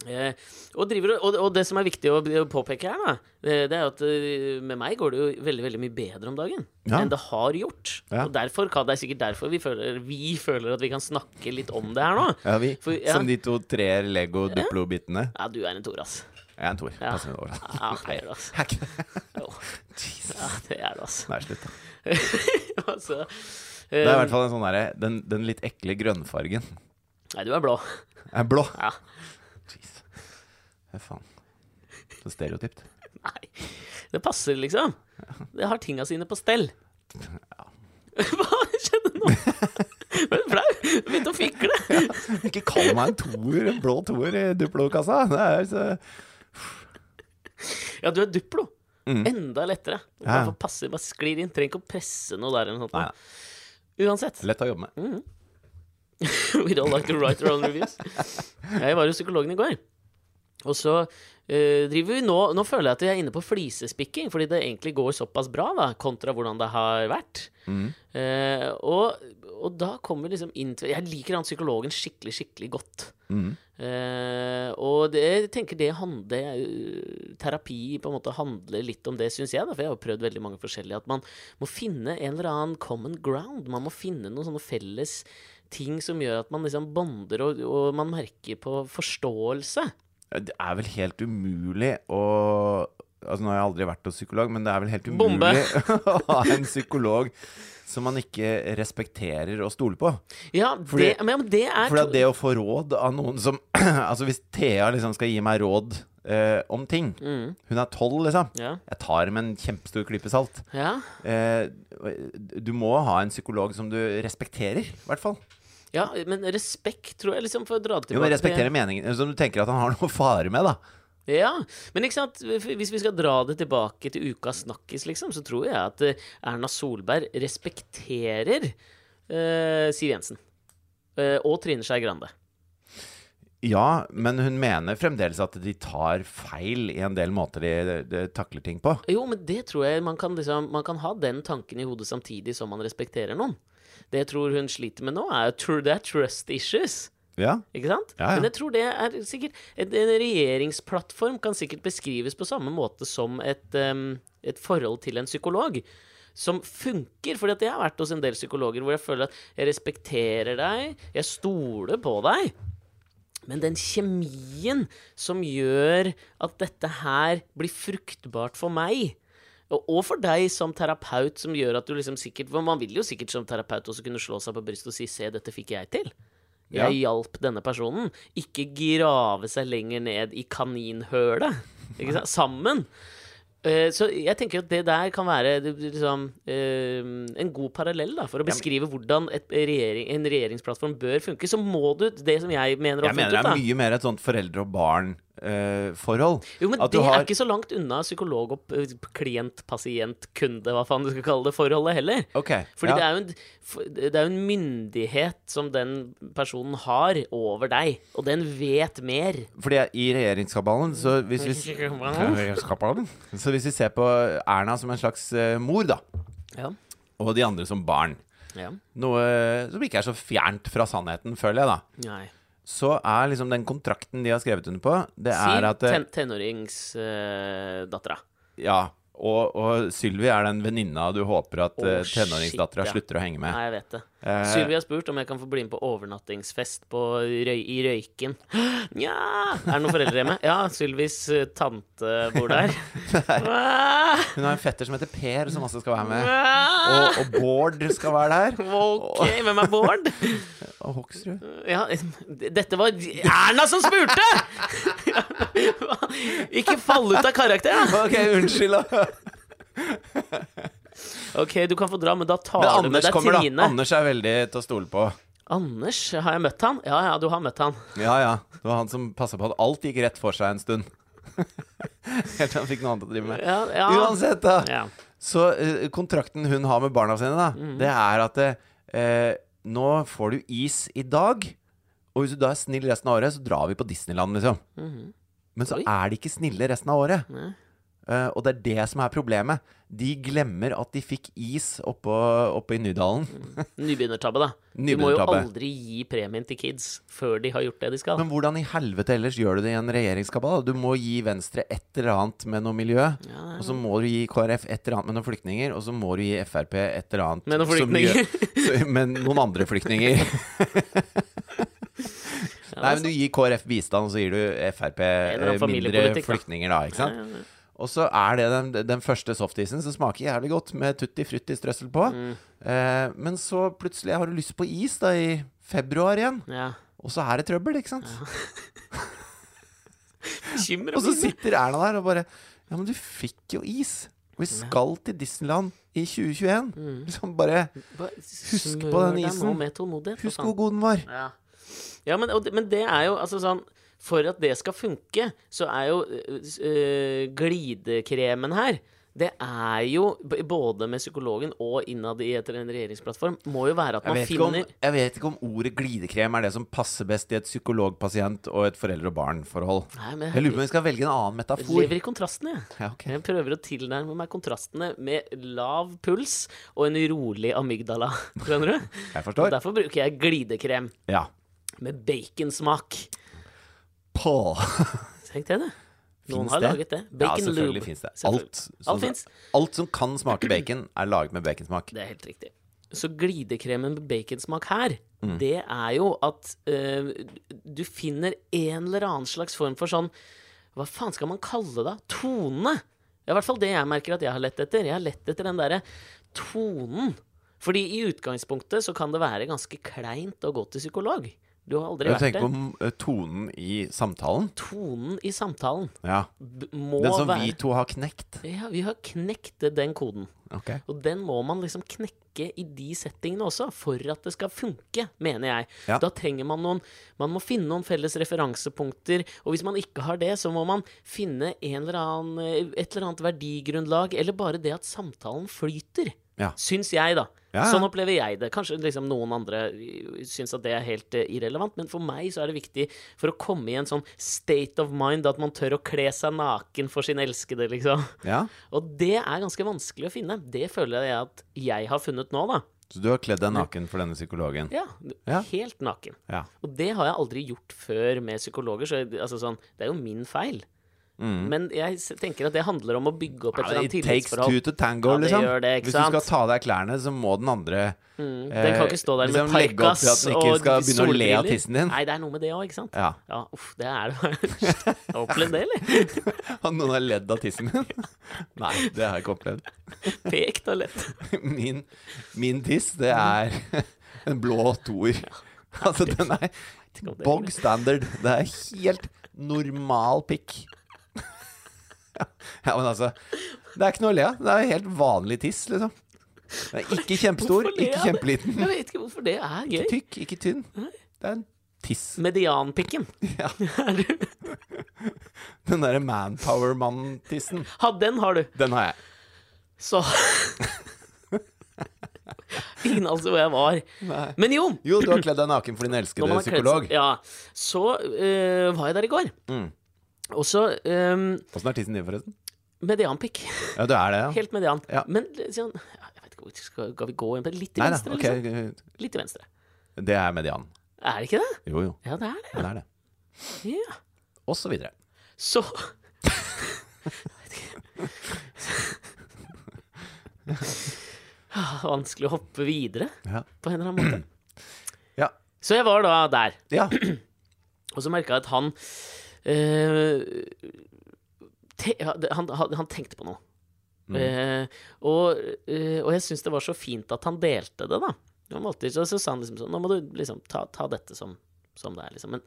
Speaker 2: Eh, og, driver, og, og det som er viktig å å påpeke her, da, det, det er at eh, med meg går det jo veldig veldig mye bedre om dagen
Speaker 1: Ja.
Speaker 2: enn det har gjort.
Speaker 1: Ja.
Speaker 2: Og derfor det er sikkert derfor vi føler, vi føler at vi kan snakke litt om det her nå.
Speaker 1: ja, vi.
Speaker 2: For- ja.
Speaker 1: Som de to tre Lego Duplo-bitene.
Speaker 2: Ja, du er en Tor, ass.
Speaker 1: Jeg er en Tor.
Speaker 2: Ja.
Speaker 1: Pass med det året.
Speaker 2: Ja, det er du, ass. Ja, det er du, ass.
Speaker 1: Nei, slutt, da.
Speaker 2: altså,
Speaker 1: Det er i
Speaker 2: eh,
Speaker 1: hvert fall en sånn der, den, den litt ekle grønnfargen.
Speaker 2: Nei, du er blå.
Speaker 1: Jeg Er blå.
Speaker 2: Ja.
Speaker 1: Hva faen. Så stereotypt.
Speaker 2: Nei, det passer, liksom. Det har tinga sine på stell. Ja. Hva skjedde nå? Ble du flau? Begynte å fikle.
Speaker 1: Ikke kall meg en toer, en blå toer i Duplo-kassa. Det er så
Speaker 2: Ja, du er Duplo.
Speaker 1: Mm.
Speaker 2: Enda lettere. Du
Speaker 1: Ja.
Speaker 2: bare passer, bare sklir inn. Trenger ikke å presse noe der eller noe sånt.
Speaker 1: Nei,
Speaker 2: Uansett.
Speaker 1: lett å jobbe med.
Speaker 2: We don't like to write our own reviews. Jeg var hos psykologen i går. Og så uh, driver vi nå Nå føler jeg at vi er inne på flisespikking, fordi det egentlig går såpass bra, da, kontra hvordan det har vært.
Speaker 1: Mm.
Speaker 2: Uh, og, og da kommer vi liksom inn til Jeg liker han psykologen skikkelig, skikkelig godt.
Speaker 1: Mm.
Speaker 2: Uh, og det, jeg tenker det eh, Terapi på en måte handler litt om det, syns jeg. Da, for jeg har prøvd veldig mange forskjellige. At man må finne en eller annen common ground. Man må finne noen sånne felles ting som gjør at man liksom bonder, og, og man merker på forståelse.
Speaker 1: Det er vel helt umulig å Altså Nå har jeg aldri vært hos psykolog, men det er vel helt umulig å ha en psykolog som man ikke respekterer og stoler på.
Speaker 2: Ja,
Speaker 1: Fordi-
Speaker 2: det, men det er
Speaker 1: For det å få råd av noen som Altså hvis Thea liksom skal gi meg råd eh, om ting
Speaker 2: mm,
Speaker 1: Hun er tolv, liksom.
Speaker 2: ja,
Speaker 1: Jeg tar med en kjempestor klype salt.
Speaker 2: ja.
Speaker 1: Eh, du må ha en psykolog som du respekterer, i hvert fall.
Speaker 2: Ja, men respekt, tror jeg, liksom, for å dra det
Speaker 1: Jo, men
Speaker 2: tilbake
Speaker 1: respektere meningen Som du tenker at han har noe fare med, da.
Speaker 2: Ja, men ikke sant, hvis vi skal dra det tilbake til ukas snakkis, liksom, så tror jeg at eh, Erna Solberg respekterer eh, Siv Jensen. Eh, og Trine Skei Grande.
Speaker 1: Ja, men hun mener fremdeles at de tar feil i en del måter de, de takler ting på.
Speaker 2: Jo, men det tror jeg man kan, liksom, man kan ha den tanken i hodet samtidig som man respekterer noen. Det jeg tror hun sliter med nå, er jo det er trust issues.
Speaker 1: Ja,
Speaker 2: Ikke sant?
Speaker 1: Ja, ja.
Speaker 2: Men jeg tror det er sikkert En en regjeringsplattform kan sikkert beskrives på samme måte som et, um, et forhold til en psykolog. Som funker. For jeg har vært hos en del psykologer hvor jeg føler at jeg respekterer deg, jeg stoler på deg. Men den kjemien som gjør at dette her blir fruktbart for meg, og for deg som terapeut, som gjør at du liksom sikkert For man vil jo sikkert som terapeut også kunne slå seg på brystet og si 'se, dette fikk jeg til'.
Speaker 1: Ja.
Speaker 2: Jeg hjalp denne personen. Ikke grave seg lenger ned i kaninhølet. Ikke sant? Sammen. Eh, Så jeg tenker at det der kan være liksom, eh, en god parallell da, for å beskrive hvordan regjering, en regjeringsplattform bør funke. Så må du det som jeg mener å ha
Speaker 1: Jeg mener det er mye mer et sånt foreldre og barn-forhold.
Speaker 2: Jo, men det
Speaker 1: har-
Speaker 2: er ikke så langt unna psykolog og klient, pasient, kunde, hva faen du skal kalle det, forholdet heller.
Speaker 1: Okay,
Speaker 2: Fordi
Speaker 1: ja.
Speaker 2: det, er en, det er jo en myndighet som den personen har over deg, og den vet mer.
Speaker 1: Fordi i regjeringskabalen så hvis vi, så hvis vi ser på Erna som en slags eh, mor, da,
Speaker 2: Ja.
Speaker 1: og de andre som barn
Speaker 2: ja.
Speaker 1: Noe som ikke er så fjernt fra sannheten, føler jeg, da.
Speaker 2: Nei.
Speaker 1: Så er liksom den kontrakten de har skrevet under på, det
Speaker 2: Si
Speaker 1: er at eh,
Speaker 2: ten tenåringsdattera.
Speaker 1: Ja. Og, og Sylvi er den venninna du håper at uh, tenåringsdattera
Speaker 2: ja.
Speaker 1: slutter å henge med.
Speaker 2: Nei, jeg vet det.
Speaker 1: Eh,
Speaker 2: Sylvi har spurt om jeg kan få bli med på overnattingsfest på røy, i Røyken. Nja Er det noen foreldre hjemme? Ja, Sylvis eh, tante bor der.
Speaker 1: Hun har en fetter som heter Per, som også skal være med. Og, og Bård skal være der.
Speaker 2: Ok, hvem er Bård?
Speaker 1: Og Hoksrud.
Speaker 2: Ja, dette var Erna som spurte! Ikke fall ut av karakter, da.
Speaker 1: Ok, unnskyld.
Speaker 2: Ok, du kan få dra, men da tar
Speaker 1: Men
Speaker 2: du med
Speaker 1: Anders
Speaker 2: deg
Speaker 1: kommer, da. Anders er veldig til å stole på.
Speaker 2: Anders, har jeg møtt han? Ja, ja, du har møtt han.
Speaker 1: Ja, ja. Det var han som passa på at alt gikk rett for seg en stund. Helt til han fikk noe annet å drive med.
Speaker 2: Ja, ja.
Speaker 1: Uansett, da.
Speaker 2: Ja.
Speaker 1: Så eh, kontrakten hun har med barna sine, da,
Speaker 2: Mhm.
Speaker 1: det er at eh, nå får du is i dag, og hvis du da er snill resten av året, så drar vi på Disneyland, liksom.
Speaker 2: Mhm.
Speaker 1: Men så
Speaker 2: Oi.
Speaker 1: er de ikke snille resten av året.
Speaker 2: Nei.
Speaker 1: Eh, og det er det som er problemet. De glemmer at de fikk is oppe, oppe i Nydalen.
Speaker 2: Nybegynnertabbe, da. Du må jo aldri gi premien til kids før de har gjort det de skal.
Speaker 1: Men hvordan i helvete ellers gjør du det i en regjeringskabal? Du må gi Venstre et eller annet med noe miljø.
Speaker 2: Ja,
Speaker 1: Og så må du gi KrF et eller annet med noen flyktninger, og så må du gi Frp et eller annet
Speaker 2: Med noen flyktninger.
Speaker 1: gjør- så- Med noen andre flyktninger. Nei, men du gir KrF bistand, og så gir du Frp eh, mindre flyktninger, da. Ikke sant?
Speaker 2: Ja, ja, ja.
Speaker 1: Og så er det den, den første softisen som smaker jævlig godt, med tutti frutti strøssel på.
Speaker 2: Mm.
Speaker 1: Eh, men så plutselig har du lyst på is da i februar igjen,
Speaker 2: ja.
Speaker 1: og så er det trøbbel, ikke sant?
Speaker 2: Ja.
Speaker 1: Og så sitter Erna der og bare Ja, men du fikk jo is. Vi skal til Disneyland i 2021.
Speaker 2: Mm.
Speaker 1: Liksom bare Husk på den isen. Husk hvor god den var.
Speaker 2: Ja, ja men, og, men det er jo altså sånn For at det skal funke, så er jo øh, glidekremen her det er jo, både med psykologen og innad i etter en regjeringsplattform, må jo være at man
Speaker 1: jeg finner om, jeg vet ikke om ordet glidekrem er det som passer best i et psykolog-pasient og et foreldre- og barn-forhold. Jeg lurer på om vi skal velge en annen
Speaker 2: jeg
Speaker 1: metafor.
Speaker 2: lever i kontrastene, jeg.
Speaker 1: Ja, okay.
Speaker 2: Jeg prøver å tilnærme meg kontrastene med lav puls og en rolig amygdala. Skjønner du?
Speaker 1: Jeg forstår.
Speaker 2: Og derfor bruker jeg glidekrem
Speaker 1: Ja.
Speaker 2: Med baconsmak.
Speaker 1: På.
Speaker 2: Tenk det, det. Noen har
Speaker 1: det?
Speaker 2: laget det.
Speaker 1: Ja, selvfølgelig fins det. Alt,
Speaker 2: Alt
Speaker 1: som- alt som kan smake bacon, er laget med baconsmak.
Speaker 2: Det er helt riktig. Så glidekremen med baconsmak her,
Speaker 1: Mm.
Speaker 2: det er jo at uh, du finner en eller annen slags form for sånn Hva faen skal man kalle det? Tone! Det er i hvert fall det jeg merker at jeg har lett etter. Jeg har lett etter den derre tonen. Fordi i utgangspunktet så kan det være ganske kleint å gå til psykolog. Du har aldri
Speaker 1: Jeg
Speaker 2: vært det.
Speaker 1: tenker på eh, tonen i samtalen.
Speaker 2: Tonen i samtalen
Speaker 1: Ja.
Speaker 2: må være
Speaker 1: Den som
Speaker 2: være
Speaker 1: vi to har knekt.
Speaker 2: Ja, vi har knekt den koden.
Speaker 1: Ok.
Speaker 2: Og den må man liksom knekke i de settingene også, for at det skal funke, mener jeg.
Speaker 1: Ja.
Speaker 2: Da trenger man noen Man må finne noen felles referansepunkter, og hvis man ikke har det, så må man finne en eller annen, eh, et eller annet verdigrunnlag, eller bare det at samtalen flyter.
Speaker 1: Ja.
Speaker 2: Syns jeg, da.
Speaker 1: Ja.
Speaker 2: Sånn opplever jeg det. Kanskje liksom noen andre syns at det er helt eh, irrelevant, men for meg så er det viktig for å komme i en sånn state of mind at man tør å kle seg naken for sin elskede, liksom.
Speaker 1: Ja.
Speaker 2: Og det er ganske vanskelig å finne. Det føler jeg at jeg har funnet nå, da.
Speaker 1: Så du har kledd deg naken for denne psykologen?
Speaker 2: Ja,
Speaker 1: Ja.
Speaker 2: Helt naken.
Speaker 1: Ja.
Speaker 2: Og det har jeg aldri gjort før med psykologer, så altså sånn, det er jo min feil. Men jeg tenker at det handler om å bygge opp et
Speaker 1: Mm.
Speaker 2: Eller annet
Speaker 1: it takes two
Speaker 2: tillitsforhold.
Speaker 1: to tango,
Speaker 2: Ja, det
Speaker 1: liksom.
Speaker 2: det, ikke
Speaker 1: Hvis du skal ta av deg klærne, så må den andre
Speaker 2: Mm.
Speaker 1: eh,
Speaker 2: Den kan ikke stå der
Speaker 1: liksom
Speaker 2: med
Speaker 1: legge opp til at den ikke
Speaker 2: og
Speaker 1: skal begynne å le av
Speaker 2: solbriller.
Speaker 1: tissen din.
Speaker 2: Nei, det er noe med det òg, ikke sant?
Speaker 1: Ja.
Speaker 2: Ja, uff, det er det. Opplevd det, eller?
Speaker 1: At noen har ledd av tissen min? Nei, det har jeg ikke opplevd.
Speaker 2: Pekt og lett.
Speaker 1: Min, min tiss, det er en blå toer. Altså, den er bog standard. Det er helt normal pikk. Ja, men altså Det er ikke noe å le av. Det er helt vanlig tiss, liksom. Det er ikke kjempestor, ikke kjempeliten.
Speaker 2: Jeg vet ikke hvorfor det er gøy.
Speaker 1: Ikke Tykk, ikke tynn. Det er en tiss.
Speaker 2: Medianpikken.
Speaker 1: Ja. Den derre manpower-mann-tissen.
Speaker 2: Ha, den har du.
Speaker 1: Den har jeg.
Speaker 2: Så Ingen anelse hvor jeg var.
Speaker 1: Nei.
Speaker 2: Men jo,
Speaker 1: Jo, du har kledd deg naken for din elskede psykolog.
Speaker 2: Ja, så øh, var jeg der i går.
Speaker 1: Mm.
Speaker 2: Og så um,
Speaker 1: Åssen er tissen din, forresten?
Speaker 2: medianpikk.
Speaker 1: Ja, du er det, ja?
Speaker 2: Helt median.
Speaker 1: Ja.
Speaker 2: Men sånn Jeg vet ikke skal, skal vi gå inn på det? Litt til
Speaker 1: da,
Speaker 2: venstre,
Speaker 1: ok.
Speaker 2: liksom? Litt til venstre.
Speaker 1: Det er median.
Speaker 2: Er det ikke det?
Speaker 1: Jo, jo.
Speaker 2: Ja, det er det.
Speaker 1: Det er det.
Speaker 2: Ja.
Speaker 1: Og så videre.
Speaker 2: Så Ah, Vanskelig å hoppe videre
Speaker 1: Ja.
Speaker 2: på en eller annen måte.
Speaker 1: Ja.
Speaker 2: Så jeg var da der,
Speaker 1: ja.
Speaker 2: og så merka jeg at han te, han, han, tenkte på noe.
Speaker 1: Mm.
Speaker 2: Eh, og, eh, og jeg syns det var så fint at han delte det, da. Alltid, så, så sa han liksom sånn Nå må du liksom ta, ta dette som, som det er, liksom. Men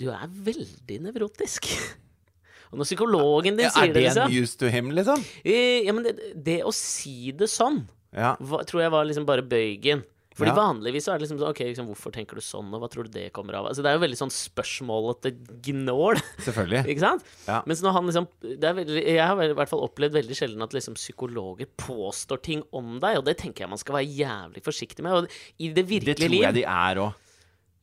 Speaker 2: du er veldig nevrotisk. Og når psykologen din
Speaker 1: Ja,
Speaker 2: sier
Speaker 1: er det
Speaker 2: en liksom
Speaker 1: news to him, liksom?
Speaker 2: Eh, Ja, men det, det å si det sånn,
Speaker 1: Ja.
Speaker 2: var, tror jeg var liksom bare bøygen. Fordi
Speaker 1: Ja.
Speaker 2: vanligvis så er det liksom sånn OK, liksom, hvorfor tenker du sånn, og hva tror du det kommer av? Altså, det er jo veldig sånn spørsmålete gnål,
Speaker 1: Selvfølgelig.
Speaker 2: ikke sant?
Speaker 1: Ja.
Speaker 2: Mens når han liksom det er veldig, Jeg har i hvert fall opplevd veldig sjelden at liksom psykologer påstår ting om deg, og det tenker jeg man skal være jævlig forsiktig med. Og i det
Speaker 1: Det
Speaker 2: virkelige
Speaker 1: tror
Speaker 2: liv
Speaker 1: jeg de er òg.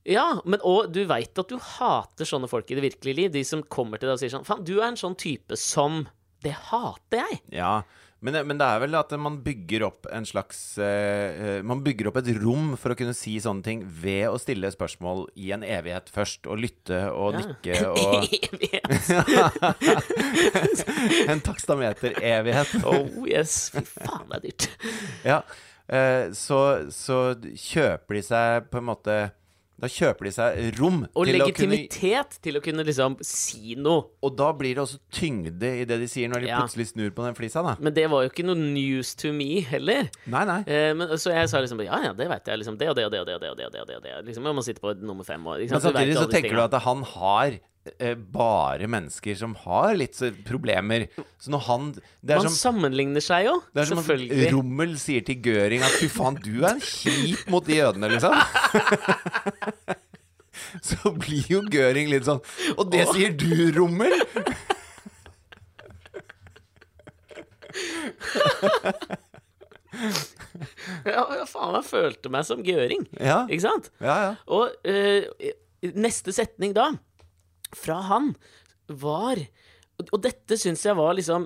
Speaker 2: Ja, men og du veit at du hater sånne folk i det virkelige liv. De som kommer til deg og sier sånn Faen, du er en sånn type som Det hater jeg.
Speaker 1: Ja. Men, men det er vel at man bygger opp en slags eh, Man bygger opp et rom for å kunne si sånne ting ved å stille spørsmål i en evighet først, og lytte og
Speaker 2: Ja.
Speaker 1: nikke og
Speaker 2: Evighet.
Speaker 1: En takstameter-evighet.
Speaker 2: Oh yes. Fy faen, det er dyrt.
Speaker 1: Ja. Uh, så, så kjøper de seg på en måte Da kjøper de seg rom
Speaker 2: Og
Speaker 1: til å kunne
Speaker 2: legitimitet til å kunne liksom si noe.
Speaker 1: Og da blir det også tyngde i det de sier, når de
Speaker 2: Ja.
Speaker 1: plutselig snur på den flisa, da.
Speaker 2: Men det var jo ikke noe news to me heller.
Speaker 1: Nei, nei.
Speaker 2: Eh, men, så jeg sa liksom ja, ja, det veit jeg. Liksom, det og det og det og det. og det, og det, og det, og det, og det. Liksom, jeg må sitte på nummer fem år. liksom,
Speaker 1: Men
Speaker 2: vet
Speaker 1: samtidig så,
Speaker 2: så
Speaker 1: tenker du at han har bare mennesker som har litt problemer. Så når han Det er
Speaker 2: Man
Speaker 1: som,
Speaker 2: sammenligner seg jo,
Speaker 1: det er som. Rommel sier til Gøring at fy faen, du er en kjip mot de jødene, liksom. Så blir jo Gøring litt sånn Og det sier du, Rommel?
Speaker 2: Ja, faen, jeg følte meg som gøring.
Speaker 1: Ja,
Speaker 2: Ikke sant?
Speaker 1: ja. ja.
Speaker 2: Og øh, neste setning da, fra han, var Og, dette syns jeg var liksom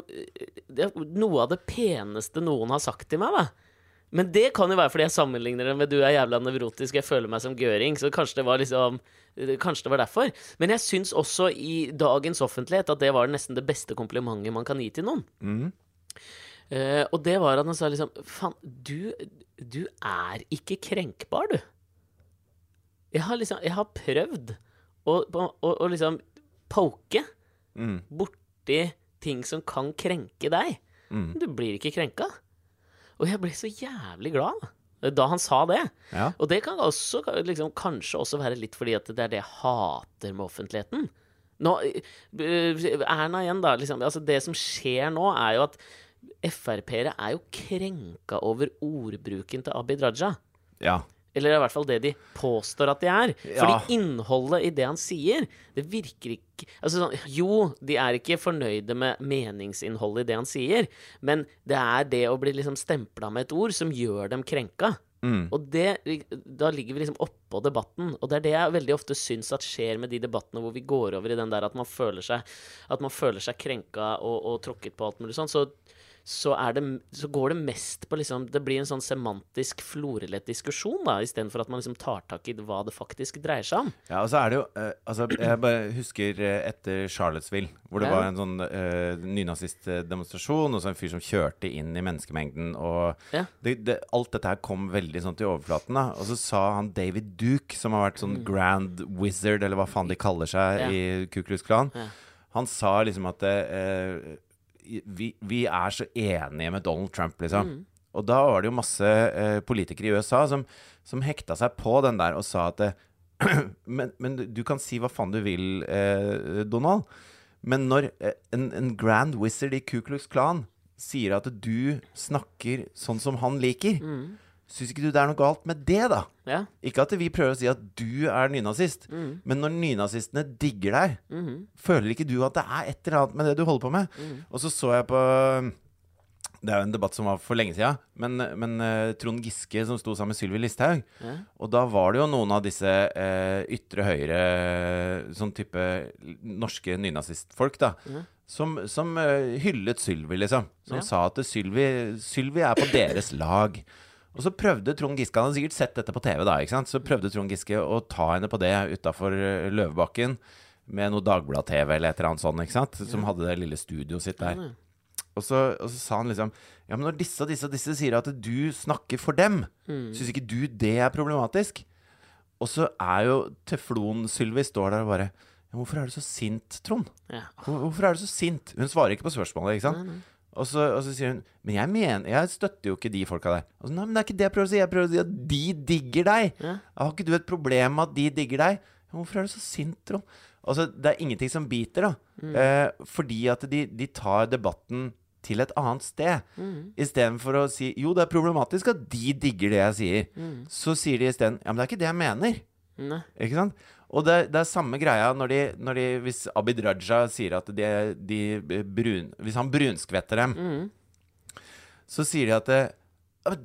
Speaker 2: Noe av det peneste noen har sagt til meg, da. Men det kan jo være fordi jeg sammenligner det med 'du er jævla nevrotisk, jeg føler meg som gøring'. Så kanskje det var liksom Kanskje det var derfor. Men jeg syns også i dagens offentlighet at det var nesten det beste komplimentet man kan gi til noen.
Speaker 1: Mm.
Speaker 2: Uh, og det var at han sa liksom Faen, du, du er ikke krenkbar, du. Jeg har liksom Jeg har prøvd og, å, å liksom poke
Speaker 1: Mm.
Speaker 2: borti ting som kan krenke deg.
Speaker 1: Mm.
Speaker 2: Du blir ikke krenka. Og jeg ble så jævlig glad da, da han sa det.
Speaker 1: ja.
Speaker 2: Og det kan også liksom, kanskje også være litt fordi at det er det jeg hater med offentligheten. Nå, eh, Erna igjen, da. Liksom, altså det som skjer nå, er jo at Frp-ere er jo krenka over ordbruken til Abid Raja.
Speaker 1: ja.
Speaker 2: Eller er i hvert fall det de påstår at de er.
Speaker 1: Ja.
Speaker 2: Fordi innholdet i det han sier, det virker ikke altså sånn, Jo, de er ikke fornøyde med meningsinnholdet i det han sier, men det er det å bli liksom stempla med et ord som gjør dem krenka.
Speaker 1: Mm.
Speaker 2: Og det, da ligger vi liksom oppå debatten, og det er det jeg veldig ofte syns at skjer med de debattene hvor vi går over i den der at man føler seg, at man føler seg krenka og, og tråkket på alt mulig sånn. Så, så, det, så går det mest på liksom Det blir en sånn semantisk florelett diskusjon, da, istedenfor at man liksom tar tak i hva det faktisk dreier seg om.
Speaker 1: Ja, og så er det jo eh, Altså, jeg bare husker eh, etter Charlottesville, hvor det
Speaker 2: Ja.
Speaker 1: var en sånn eh, nynazistdemonstrasjon, og så en fyr som kjørte inn i menneskemengden, og
Speaker 2: Ja.
Speaker 1: det, det, alt dette her kom veldig sånn til overflaten, da. Og så sa han David Duke, som har vært sånn grand wizard, eller hva faen de kaller seg
Speaker 2: Mm. Ja.
Speaker 1: i Ku Klux Klan, han sa liksom at eh, vi, vi er så enige med Donald Trump, liksom.
Speaker 2: Mm.
Speaker 1: Og da var det jo masse eh, politikere i USA som, som hekta seg på den der og sa at eh, men, men du- kan si hva faen du vil, eh, Donald. Men når eh, en, en grand wizard i Ku Klux Klan sier at du snakker sånn som han liker, syns ikke du det er noe galt med det, da?
Speaker 2: Ja.
Speaker 1: Ikke at vi prøver å si at du er nynazist, men når nynazistene digger deg, føler ikke du at det er et eller annet med det du holder på med? Og så så jeg på Det er jo en debatt som var for lenge siden, men, men uh, Trond Giske som sto sammen med Sylvi Listhaug.
Speaker 2: Ja.
Speaker 1: Og da var det jo noen av disse uh, ytre høyre, sånn type norske nynazistfolk, da. Som, som uh, hyllet Sylvi, liksom. Som
Speaker 2: Ja.
Speaker 1: sa at Sylvi er på deres lag. Og så prøvde Trond Giske Han hadde sikkert sett dette på TV, da. ikke sant? Så prøvde Trond Giske å ta henne på det utafor Løvebakken. Med noe Dagblad-TV eller et eller annet sånt, ikke sant? som hadde det lille studioet sitt der. Og så, og så sa han liksom Ja, men når disse og disse og disse sier at du snakker for dem,
Speaker 2: Mm.
Speaker 1: syns ikke du det er problematisk? Og så er jo Teflon-Sylvi står der og bare ja, 'Hvorfor er du så sint, Trond?
Speaker 2: Ja.
Speaker 1: Hvor- Hvorfor er du så sint?' Hun svarer ikke på spørsmålet, ikke sant? Og så, og så sier hun 'Men jeg mener Jeg støtter jo ikke de folka der'. Og så, Nei, men det er ikke det jeg prøver å si. Jeg prøver å si at de digger deg.
Speaker 2: Ja.
Speaker 1: Har ikke du et problem med at de digger deg? Hvorfor er du så sint, Trond? Altså, det er ingenting som biter, da. Eh, fordi at de, de tar debatten til et annet sted.
Speaker 2: Mm.
Speaker 1: Istedenfor å si jo, det er problematisk at de digger det jeg sier. Så sier de isteden ja, men det er ikke det jeg mener.
Speaker 2: Ne.
Speaker 1: Ikke sant? Og det, det er samme greia når de, når de Hvis Abid Raja sier at de, de brun, Hvis han brunskvetter dem,
Speaker 2: Mm.
Speaker 1: så sier de at det,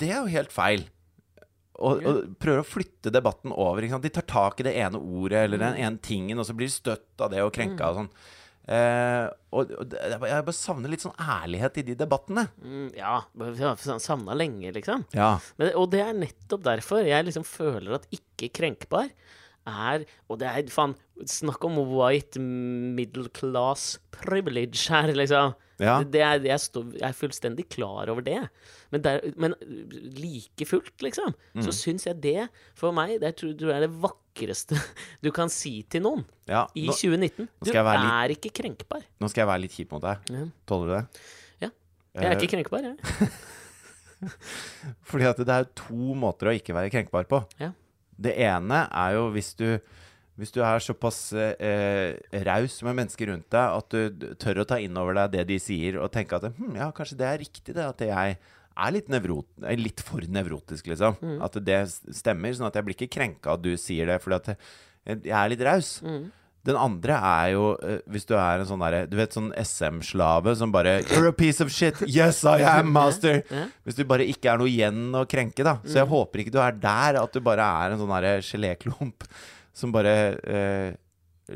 Speaker 1: det er jo helt feil. Og, og prøver å flytte debatten over. De tar tak i det ene ordet eller den ene tingen, og så blir de støtt av det og krenka og sånn. Eh, og, og jeg bare savner litt sånn ærlighet i de debattene.
Speaker 2: Mm, ja. Savna lenge, liksom.
Speaker 1: Ja.
Speaker 2: Men, og det er nettopp derfor jeg liksom føler at ikke krenkbar er Og det er faen Snakk om white middle class privilege her, liksom.
Speaker 1: Ja.
Speaker 2: Det, det er, jeg, stå, jeg er fullstendig klar over det. Men, der, men like fullt, liksom,
Speaker 1: Mm.
Speaker 2: så syns jeg det, for meg, det tror jeg er det vakreste du kan si til noen
Speaker 1: ja.
Speaker 2: i 2019. Du
Speaker 1: litt-
Speaker 2: er ikke krenkbar.
Speaker 1: nå skal jeg være litt kjip mot deg.
Speaker 2: Ja.
Speaker 1: Tåler du det?
Speaker 2: Ja. Jeg er
Speaker 1: Eh,
Speaker 2: ikke krenkbar, jeg.
Speaker 1: Fordi at det er to måter å ikke være krenkbar på.
Speaker 2: Ja.
Speaker 1: Det ene er jo hvis du hvis du er såpass eh, raus med mennesker rundt deg at du tør å ta inn over deg det de sier, og tenke at hm, ja, kanskje det er riktig, det, at jeg er litt, nevrot, er litt for nevrotisk, liksom. At det stemmer. Sånn at jeg blir ikke krenka at du sier det, fordi at jeg er litt raus. Den andre er jo eh, hvis du er en sånn derre Du vet sånn SM-slave som bare You're a piece of shit. Yes, I am, master. Hvis du bare ikke er noe igjen å krenke, da. Så jeg håper ikke du er der, at du bare er en sånn derre geléklump som bare eh,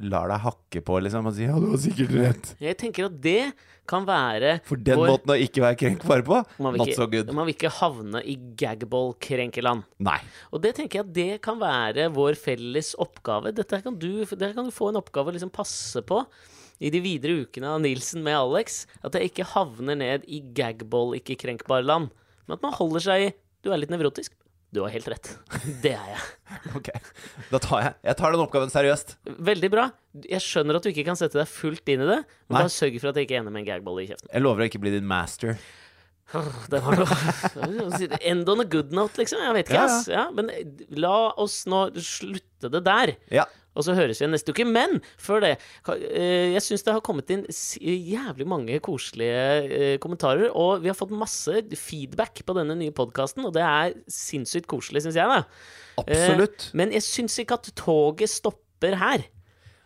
Speaker 1: lar deg hakke på, liksom, og sier 'ja, du har sikkert rett'.
Speaker 2: Jeg tenker at det kan være
Speaker 1: For den
Speaker 2: vår-
Speaker 1: måten å ikke være krenkbar på, not
Speaker 2: ikke,
Speaker 1: so good.
Speaker 2: Man vil ikke havne i gagball-krenkeland.
Speaker 1: Nei.
Speaker 2: Og det tenker jeg at det kan være vår felles oppgave. Dette kan du, dette kan du få en oppgave å liksom passe på i de videre ukene av Nilsen med Alex. At jeg ikke havner ned i gagball, ikke krenkbar land. Men at man holder seg i Du er litt nevrotisk. Du har helt rett. Det er jeg.
Speaker 1: Ok. Da tar jeg Jeg tar den oppgaven seriøst.
Speaker 2: Veldig bra. Jeg skjønner at du ikke kan sette deg fullt inn i det, men
Speaker 1: Nei.
Speaker 2: bare sørg for at jeg ikke ender med en gagball i kjeften.
Speaker 1: Jeg lover å ikke bli din master.
Speaker 2: Det var noe End on a good note, liksom. Jeg vet ikke, ass. Ja, men la oss nå slutte det der.
Speaker 1: Ja.
Speaker 2: Og så høres vi neste uke. Men før det, eh, jeg syns det har kommet inn jævlig mange koselige eh, kommentarer. Og vi har fått masse feedback på denne nye podkasten, og det er sinnssykt koselig, syns jeg. da
Speaker 1: Absolutt.
Speaker 2: Eh, Men jeg syns ikke at toget stopper her.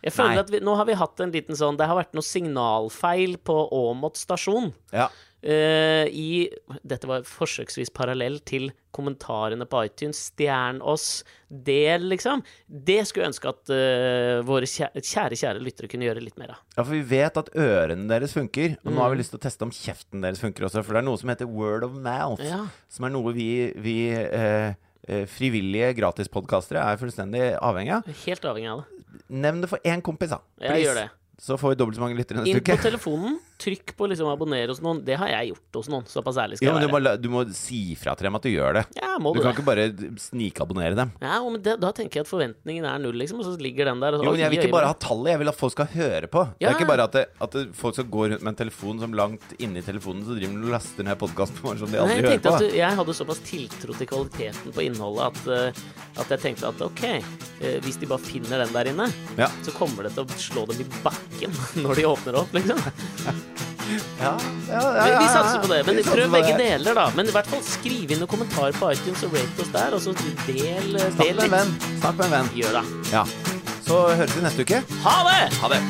Speaker 2: Jeg føler
Speaker 1: Nei.
Speaker 2: at vi, Nå har vi hatt en liten sånn Det har vært noe signalfeil på Åmot stasjon.
Speaker 1: Ja.
Speaker 2: Eh, i Dette var forsøksvis parallell til kommentarene på iTunes. Stjern oss, del, liksom. Det skulle jeg ønske at uh, våre kjære, kjære, kjære lyttere kunne gjøre litt mer av.
Speaker 1: Ja, for vi vet at ørene deres funker. Og nå
Speaker 2: Mm.
Speaker 1: har vi lyst til å teste om kjeften deres funker også. For det er noe som heter word of mouth.
Speaker 2: Ja.
Speaker 1: Som er noe vi, vi uh, frivillige gratispodkastere er fullstendig avhengig av.
Speaker 2: Helt avhengig av det.
Speaker 1: Nevn det for én kompis, da.
Speaker 2: Jeg gjør det.
Speaker 1: Så får vi dobbelt så mange lyttere neste
Speaker 2: Inn på telefonen. trykk på liksom abonnere hos noen. Det har jeg gjort hos noen. Såpass ærlig skal
Speaker 1: Ja, men
Speaker 2: jeg
Speaker 1: du må,
Speaker 2: være.
Speaker 1: la- du må si fra til dem at du gjør det.
Speaker 2: Ja, må
Speaker 1: Du
Speaker 2: du
Speaker 1: kan
Speaker 2: det?
Speaker 1: ikke bare snikabonnere dem.
Speaker 2: Ja, men det, da tenker jeg at forventningen er null, liksom, og så ligger den der.
Speaker 1: Jo, men jeg vil ikke bare ha tallet, jeg vil at folk skal høre på. Det er ikke bare at, det, at det, folk skal gå rundt med en telefon som langt inni telefonen, så driver de og laster ned podkasten som de
Speaker 2: Nei,
Speaker 1: aldri
Speaker 2: jeg
Speaker 1: hører på.
Speaker 2: at du, jeg hadde såpass tiltro til kvaliteten på innholdet at, eh, at jeg tenkte at ok, eh, hvis de bare finner den der inne,
Speaker 1: Ja.
Speaker 2: så kommer det til å slå dem i bakken når de åpner opp, liksom.
Speaker 1: Ja, ja, ja,
Speaker 2: Vi, vi satser på det. Men prøv begge deler, da. Men i hvert fall skriv inn noen kommentarer på iTunes og rate oss der, og så del,
Speaker 1: Snakk
Speaker 2: del
Speaker 1: med en venn. Snakk med en venn.
Speaker 2: Gjør det.
Speaker 1: Ja. Så høres vi neste uke.
Speaker 2: Ha det!
Speaker 1: Ha det.